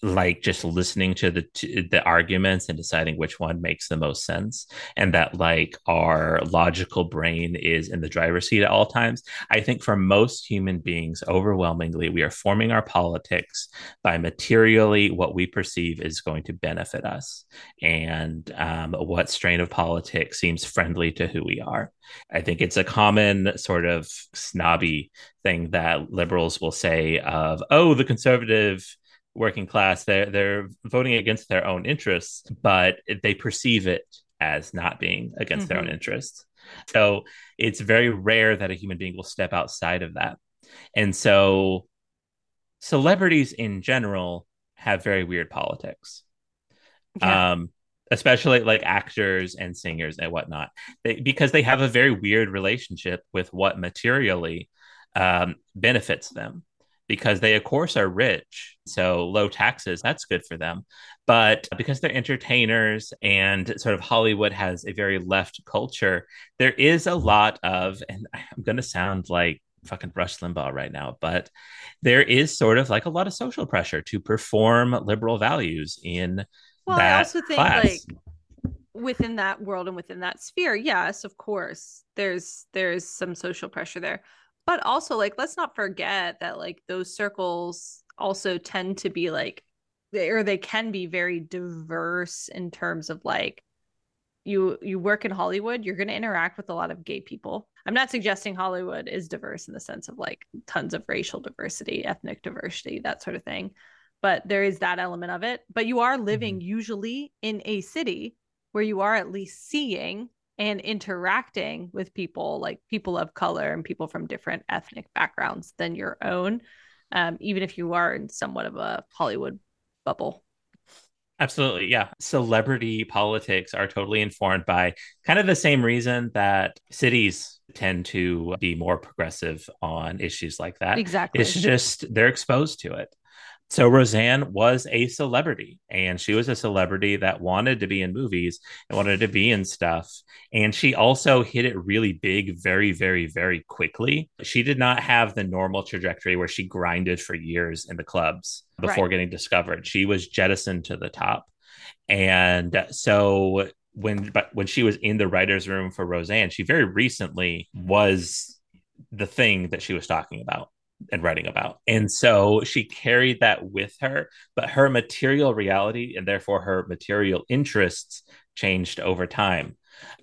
like just listening to the the arguments and deciding which one makes the most sense and that like our logical brain is in the driver's seat at all times. I think for most human beings overwhelmingly we are forming our politics by materially what we perceive is going to benefit us and um, what strain of politics seems friendly to who we are. I think it's a common sort of snobby thing that liberals will say of oh the conservative working class they're they're voting against their own interests but they perceive it as not being against mm-hmm. their own mm-hmm. interests so it's very rare that a human being will step outside of that and so celebrities in general have very weird politics yeah. um especially like actors and singers and whatnot they, because they have a very weird relationship with what materially um, benefits them because they of course are rich. So low taxes that's good for them. But because they're entertainers and sort of hollywood has a very left culture there is a lot of and i'm going to sound like fucking Rush Limbaugh right now, but there is sort of like a lot of social pressure to perform liberal values in well, that I also think class. like within that world and within that sphere, yes, of course, there's there's some social pressure there but also like let's not forget that like those circles also tend to be like they or they can be very diverse in terms of like you you work in Hollywood, you're going to interact with a lot of gay people. I'm not suggesting Hollywood is diverse in the sense of like tons of racial diversity, ethnic diversity, that sort of thing. But there is that element of it. But you are living mm-hmm. usually in a city where you are at least seeing and interacting with people like people of color and people from different ethnic backgrounds than your own, um, even if you are in somewhat of a Hollywood bubble. Absolutely. Yeah. Celebrity politics are totally informed by kind of the same reason that cities tend to be more progressive on issues like that. Exactly. It's just they're exposed to it. So Roseanne was a celebrity and she was a celebrity that wanted to be in movies and wanted to be in stuff. And she also hit it really big very, very, very quickly. She did not have the normal trajectory where she grinded for years in the clubs before right. getting discovered. She was jettisoned to the top. And so when but when she was in the writer's room for Roseanne, she very recently was the thing that she was talking about and writing about. And so she carried that with her, but her material reality and therefore her material interests changed over time.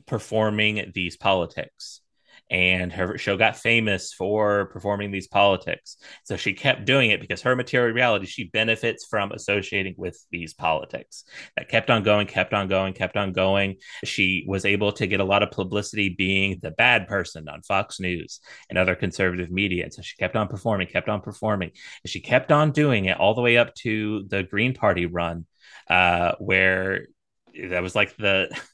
performing these politics and her show got famous for performing these politics. So she kept doing it because her material reality, she benefits from associating with these politics. That kept on going, kept on going, kept on going. She was able to get a lot of publicity being the bad person on Fox News and other conservative media. And so she kept on performing, kept on performing. And she kept on doing it all the way up to the Green Party run, uh, where that was like the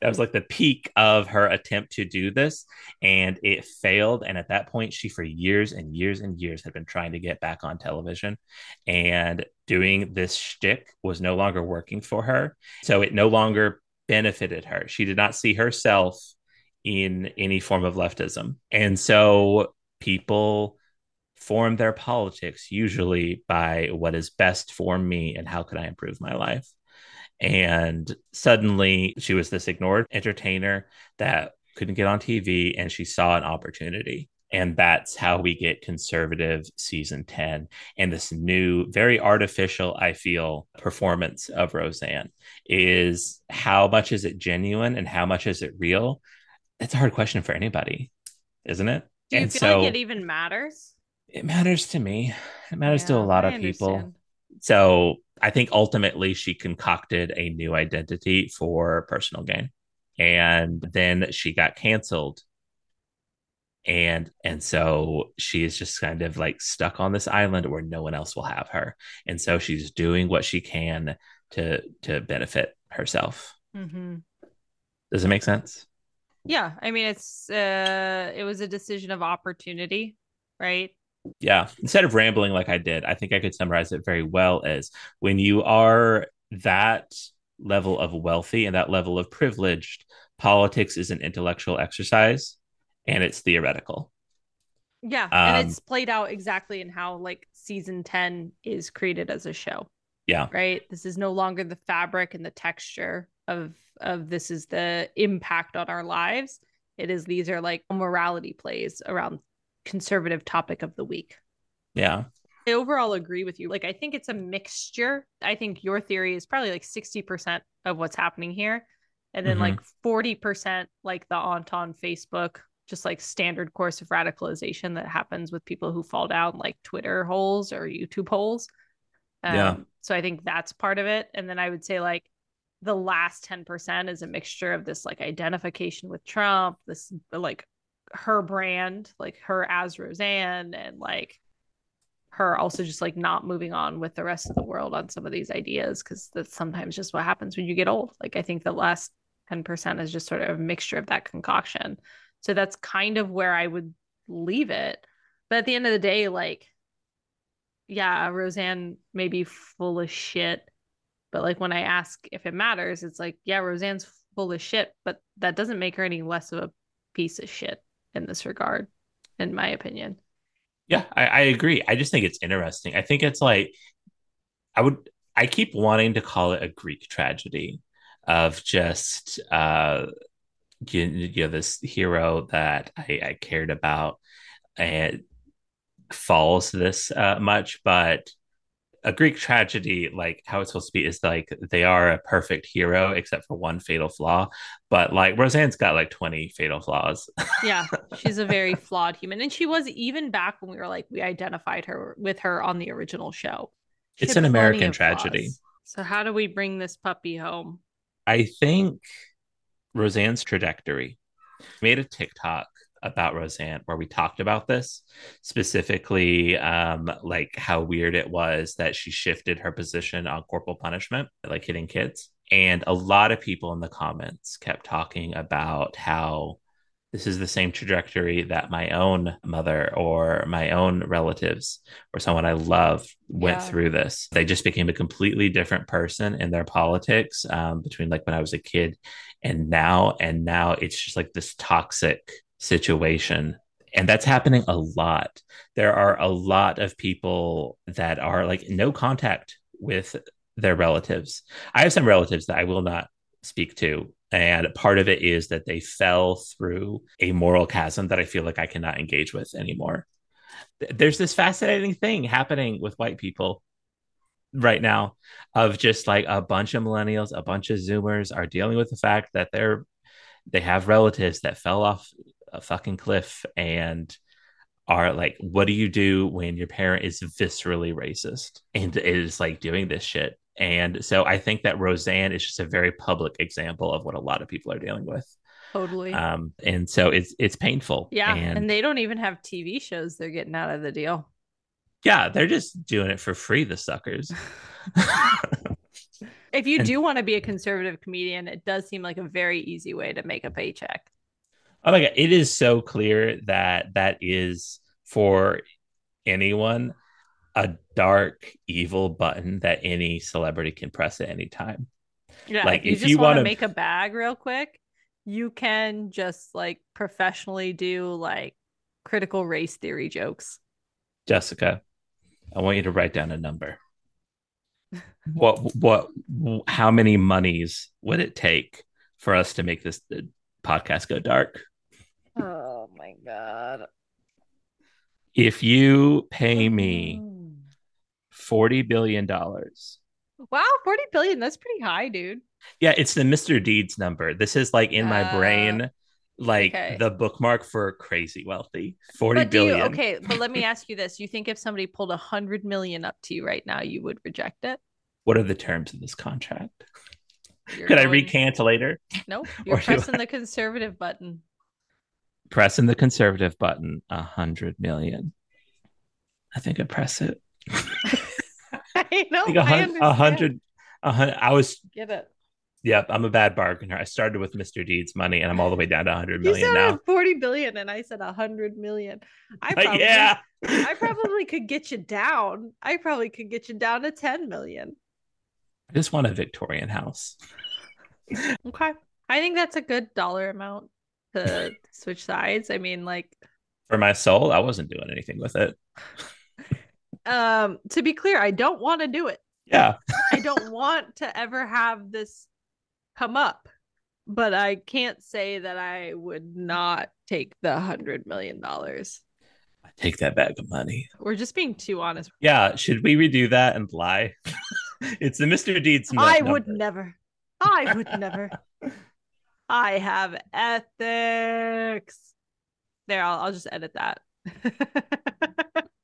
that was like the peak of her attempt to do this and it failed and at that point she for years and years and years had been trying to get back on television and doing this shtick was no longer working for her so it no longer benefited her. She did not see herself in any form of leftism and so people form their politics usually by what is best for me and how can i improve my life and suddenly she was this ignored entertainer that couldn't get on TV and she saw an opportunity. And that's how we get conservative season 10 and this new, very artificial, I feel, performance of Roseanne is how much is it genuine and how much is it real? It's a hard question for anybody, isn't it? Do you and feel so like it even matters? it matters to me. It matters to a lot I of people. So I think ultimately she concocted a new identity for personal gain. And then she got canceled. And and so she is just kind of like stuck on this island where no one else will have her. And so she's doing what she can to to benefit herself. Mm-hmm. Does it make sense? Yeah, I mean it's uh it was a decision of opportunity, right? Yeah instead of rambling like i did i think i could summarize it very well as when you are that level of wealthy and that level of privileged politics is an intellectual exercise and it's theoretical Yeah, Um, and it's played out exactly in how like season 10 is created as a show. yeah Right? This is no longer the fabric and the texture of of this is the impact on our lives. It is these are like morality plays around conservative topic of the week. yeah I overall agree with you. Like, I think it's a mixture. I think your theory is probably like 60% of what's happening here. And then Mhm. like 40% like the aunt on Facebook, just like standard course of radicalization that happens with people who fall down like Twitter holes or YouTube holes. Um, Yeah. So I think that's part of it. And then I would say like the last 10% is a mixture of this like identification with Trump, this like her brand, like her as Roseanne, and like her also just like not moving on with the rest of the world on some of these ideas because that's sometimes just what happens when you get old. Like I think the last 10% is just sort of a mixture of that concoction. So that's kind of where I would leave it. But at the end of the day, like, yeah, Roseanne may be full of shit. But like when I ask if it matters, it's like, yeah, Roseanne's full of shit, but that doesn't make her any less of a piece of shit in this regard, in my opinion. Yeah, I, I agree. I just think it's interesting. I think it's like I would I keep wanting to call it a Greek tragedy of just uh you, you know this hero that I, I cared about and falls this uh, much, but a Greek tragedy, like how it's supposed to be, is like they are a perfect hero except for one fatal flaw. But like Roseanne's got like 20 fatal flaws. Yeah, she's a very flawed human. And she was even back when we were like, we identified her with her on the original show. She It's an American of flaws. tragedy. So, how do we bring this puppy home? I think Roseanne's trajectory made a TikTok about Roseanne where we talked about this specifically, um, like how weird it was that she shifted her position on corporal punishment, like hitting kids. And a lot of people in the comments kept talking about how this is the same trajectory that my own mother or my own relatives or someone I love went Yeah. through this. They just became a completely different person in their politics um, between like when I was a kid and now. And now it's just like this toxic situation. And that's happening a lot. There are a lot of people that are like no contact with their relatives. I have some relatives that I will not speak to. And part of it is that they fell through a moral chasm that I feel like I cannot engage with anymore. There's this fascinating thing happening with white people right now of just like a bunch of millennials, a bunch of Zoomers are dealing with the fact that they're they have relatives that fell off a fucking cliff and are like, what do you do when your parent is viscerally racist and is like doing this shit? And so I think that Roseanne is just a very public example of what a lot of people are dealing with. Totally. Um, and so it's it's painful. yeah, and, and they don't even have TV shows they're getting out of the deal. yeah, they're just doing it for free. The suckers. If you And- do want to be a conservative comedian, it does seem like a very easy way to make a paycheck. Oh my god, it is so clear that that is for anyone a dark evil button that any celebrity can press at any time. Yeah, Like, if you if you want to make a bag real quick, you can just like professionally do like critical race theory jokes. Jessica, I want you to write down a number. What what how many monies would it take for us to make this uh, podcast go dark? Oh my god. If you pay me 40 billion dollars Wow, 40 billion. That's pretty high, dude. Yeah, it's the Mr. Deeds number. This is like in my Uh, brain, like okay. the bookmark for crazy wealthy. Forty But do you, okay, but let me ask you this. You think if somebody pulled a hundred million up to you right now, you would reject it? What are the terms of this contract? You're Could I recant later? Nope. You're Or pressing I- the conservative button. Pressing the conservative button, a hundred million. I think I press it. I know. A I hun- a hundred. I was. Get it. Yep, I'm a bad bargainer. I started with Mr. Deeds money, and I'm all the way down to 100 You said now. 40 billion and I said 100 million. I probably, yeah. I probably could get you down. I probably could get you down to 10 million. I just want a Victorian house. Okay. I think that's a good dollar amount to switch sides. I mean, like, For my soul, I wasn't doing anything with it. um, to be clear, I don't want to do it. Yeah. I don't want to ever have this come up, but I can't say that I would not take the hundred million dollars. I Take that bag of money. We're just being too honest. Yeah. Should we redo that and lie? it's the Mr. Deeds. I number. would never. I would never. I have ethics. There, I'll, I'll just edit that.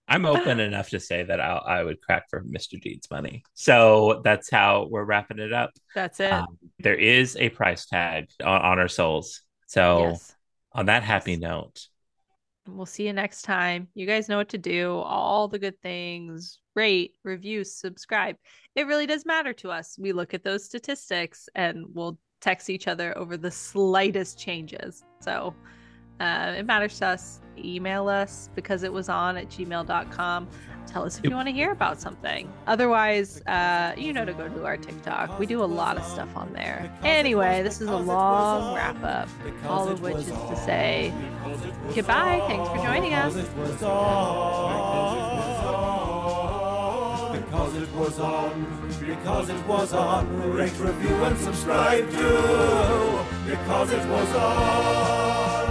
I'm open enough to say that I'll, I would crack for Mr. Deeds money. So that's how we're wrapping it up. That's it. Um, there is a price tag on, on our souls. So Yes. on that happy note, We'll see you next time. You guys know what to do. All the good things. Rate, review, subscribe. It really does matter to us. We look at those statistics and we'll text each other over the slightest changes. So uh, it matters to us. Email us because it was on at gmail.com. Tell us if you want to hear about something. Otherwise, uh, you know to go to our TikTok. We do a lot of stuff on there. Anyway, this is a long wrap up, all of which is to say goodbye. Thanks for joining us. Because it was on, because it was on, rate, review, and subscribe to. Because it was on.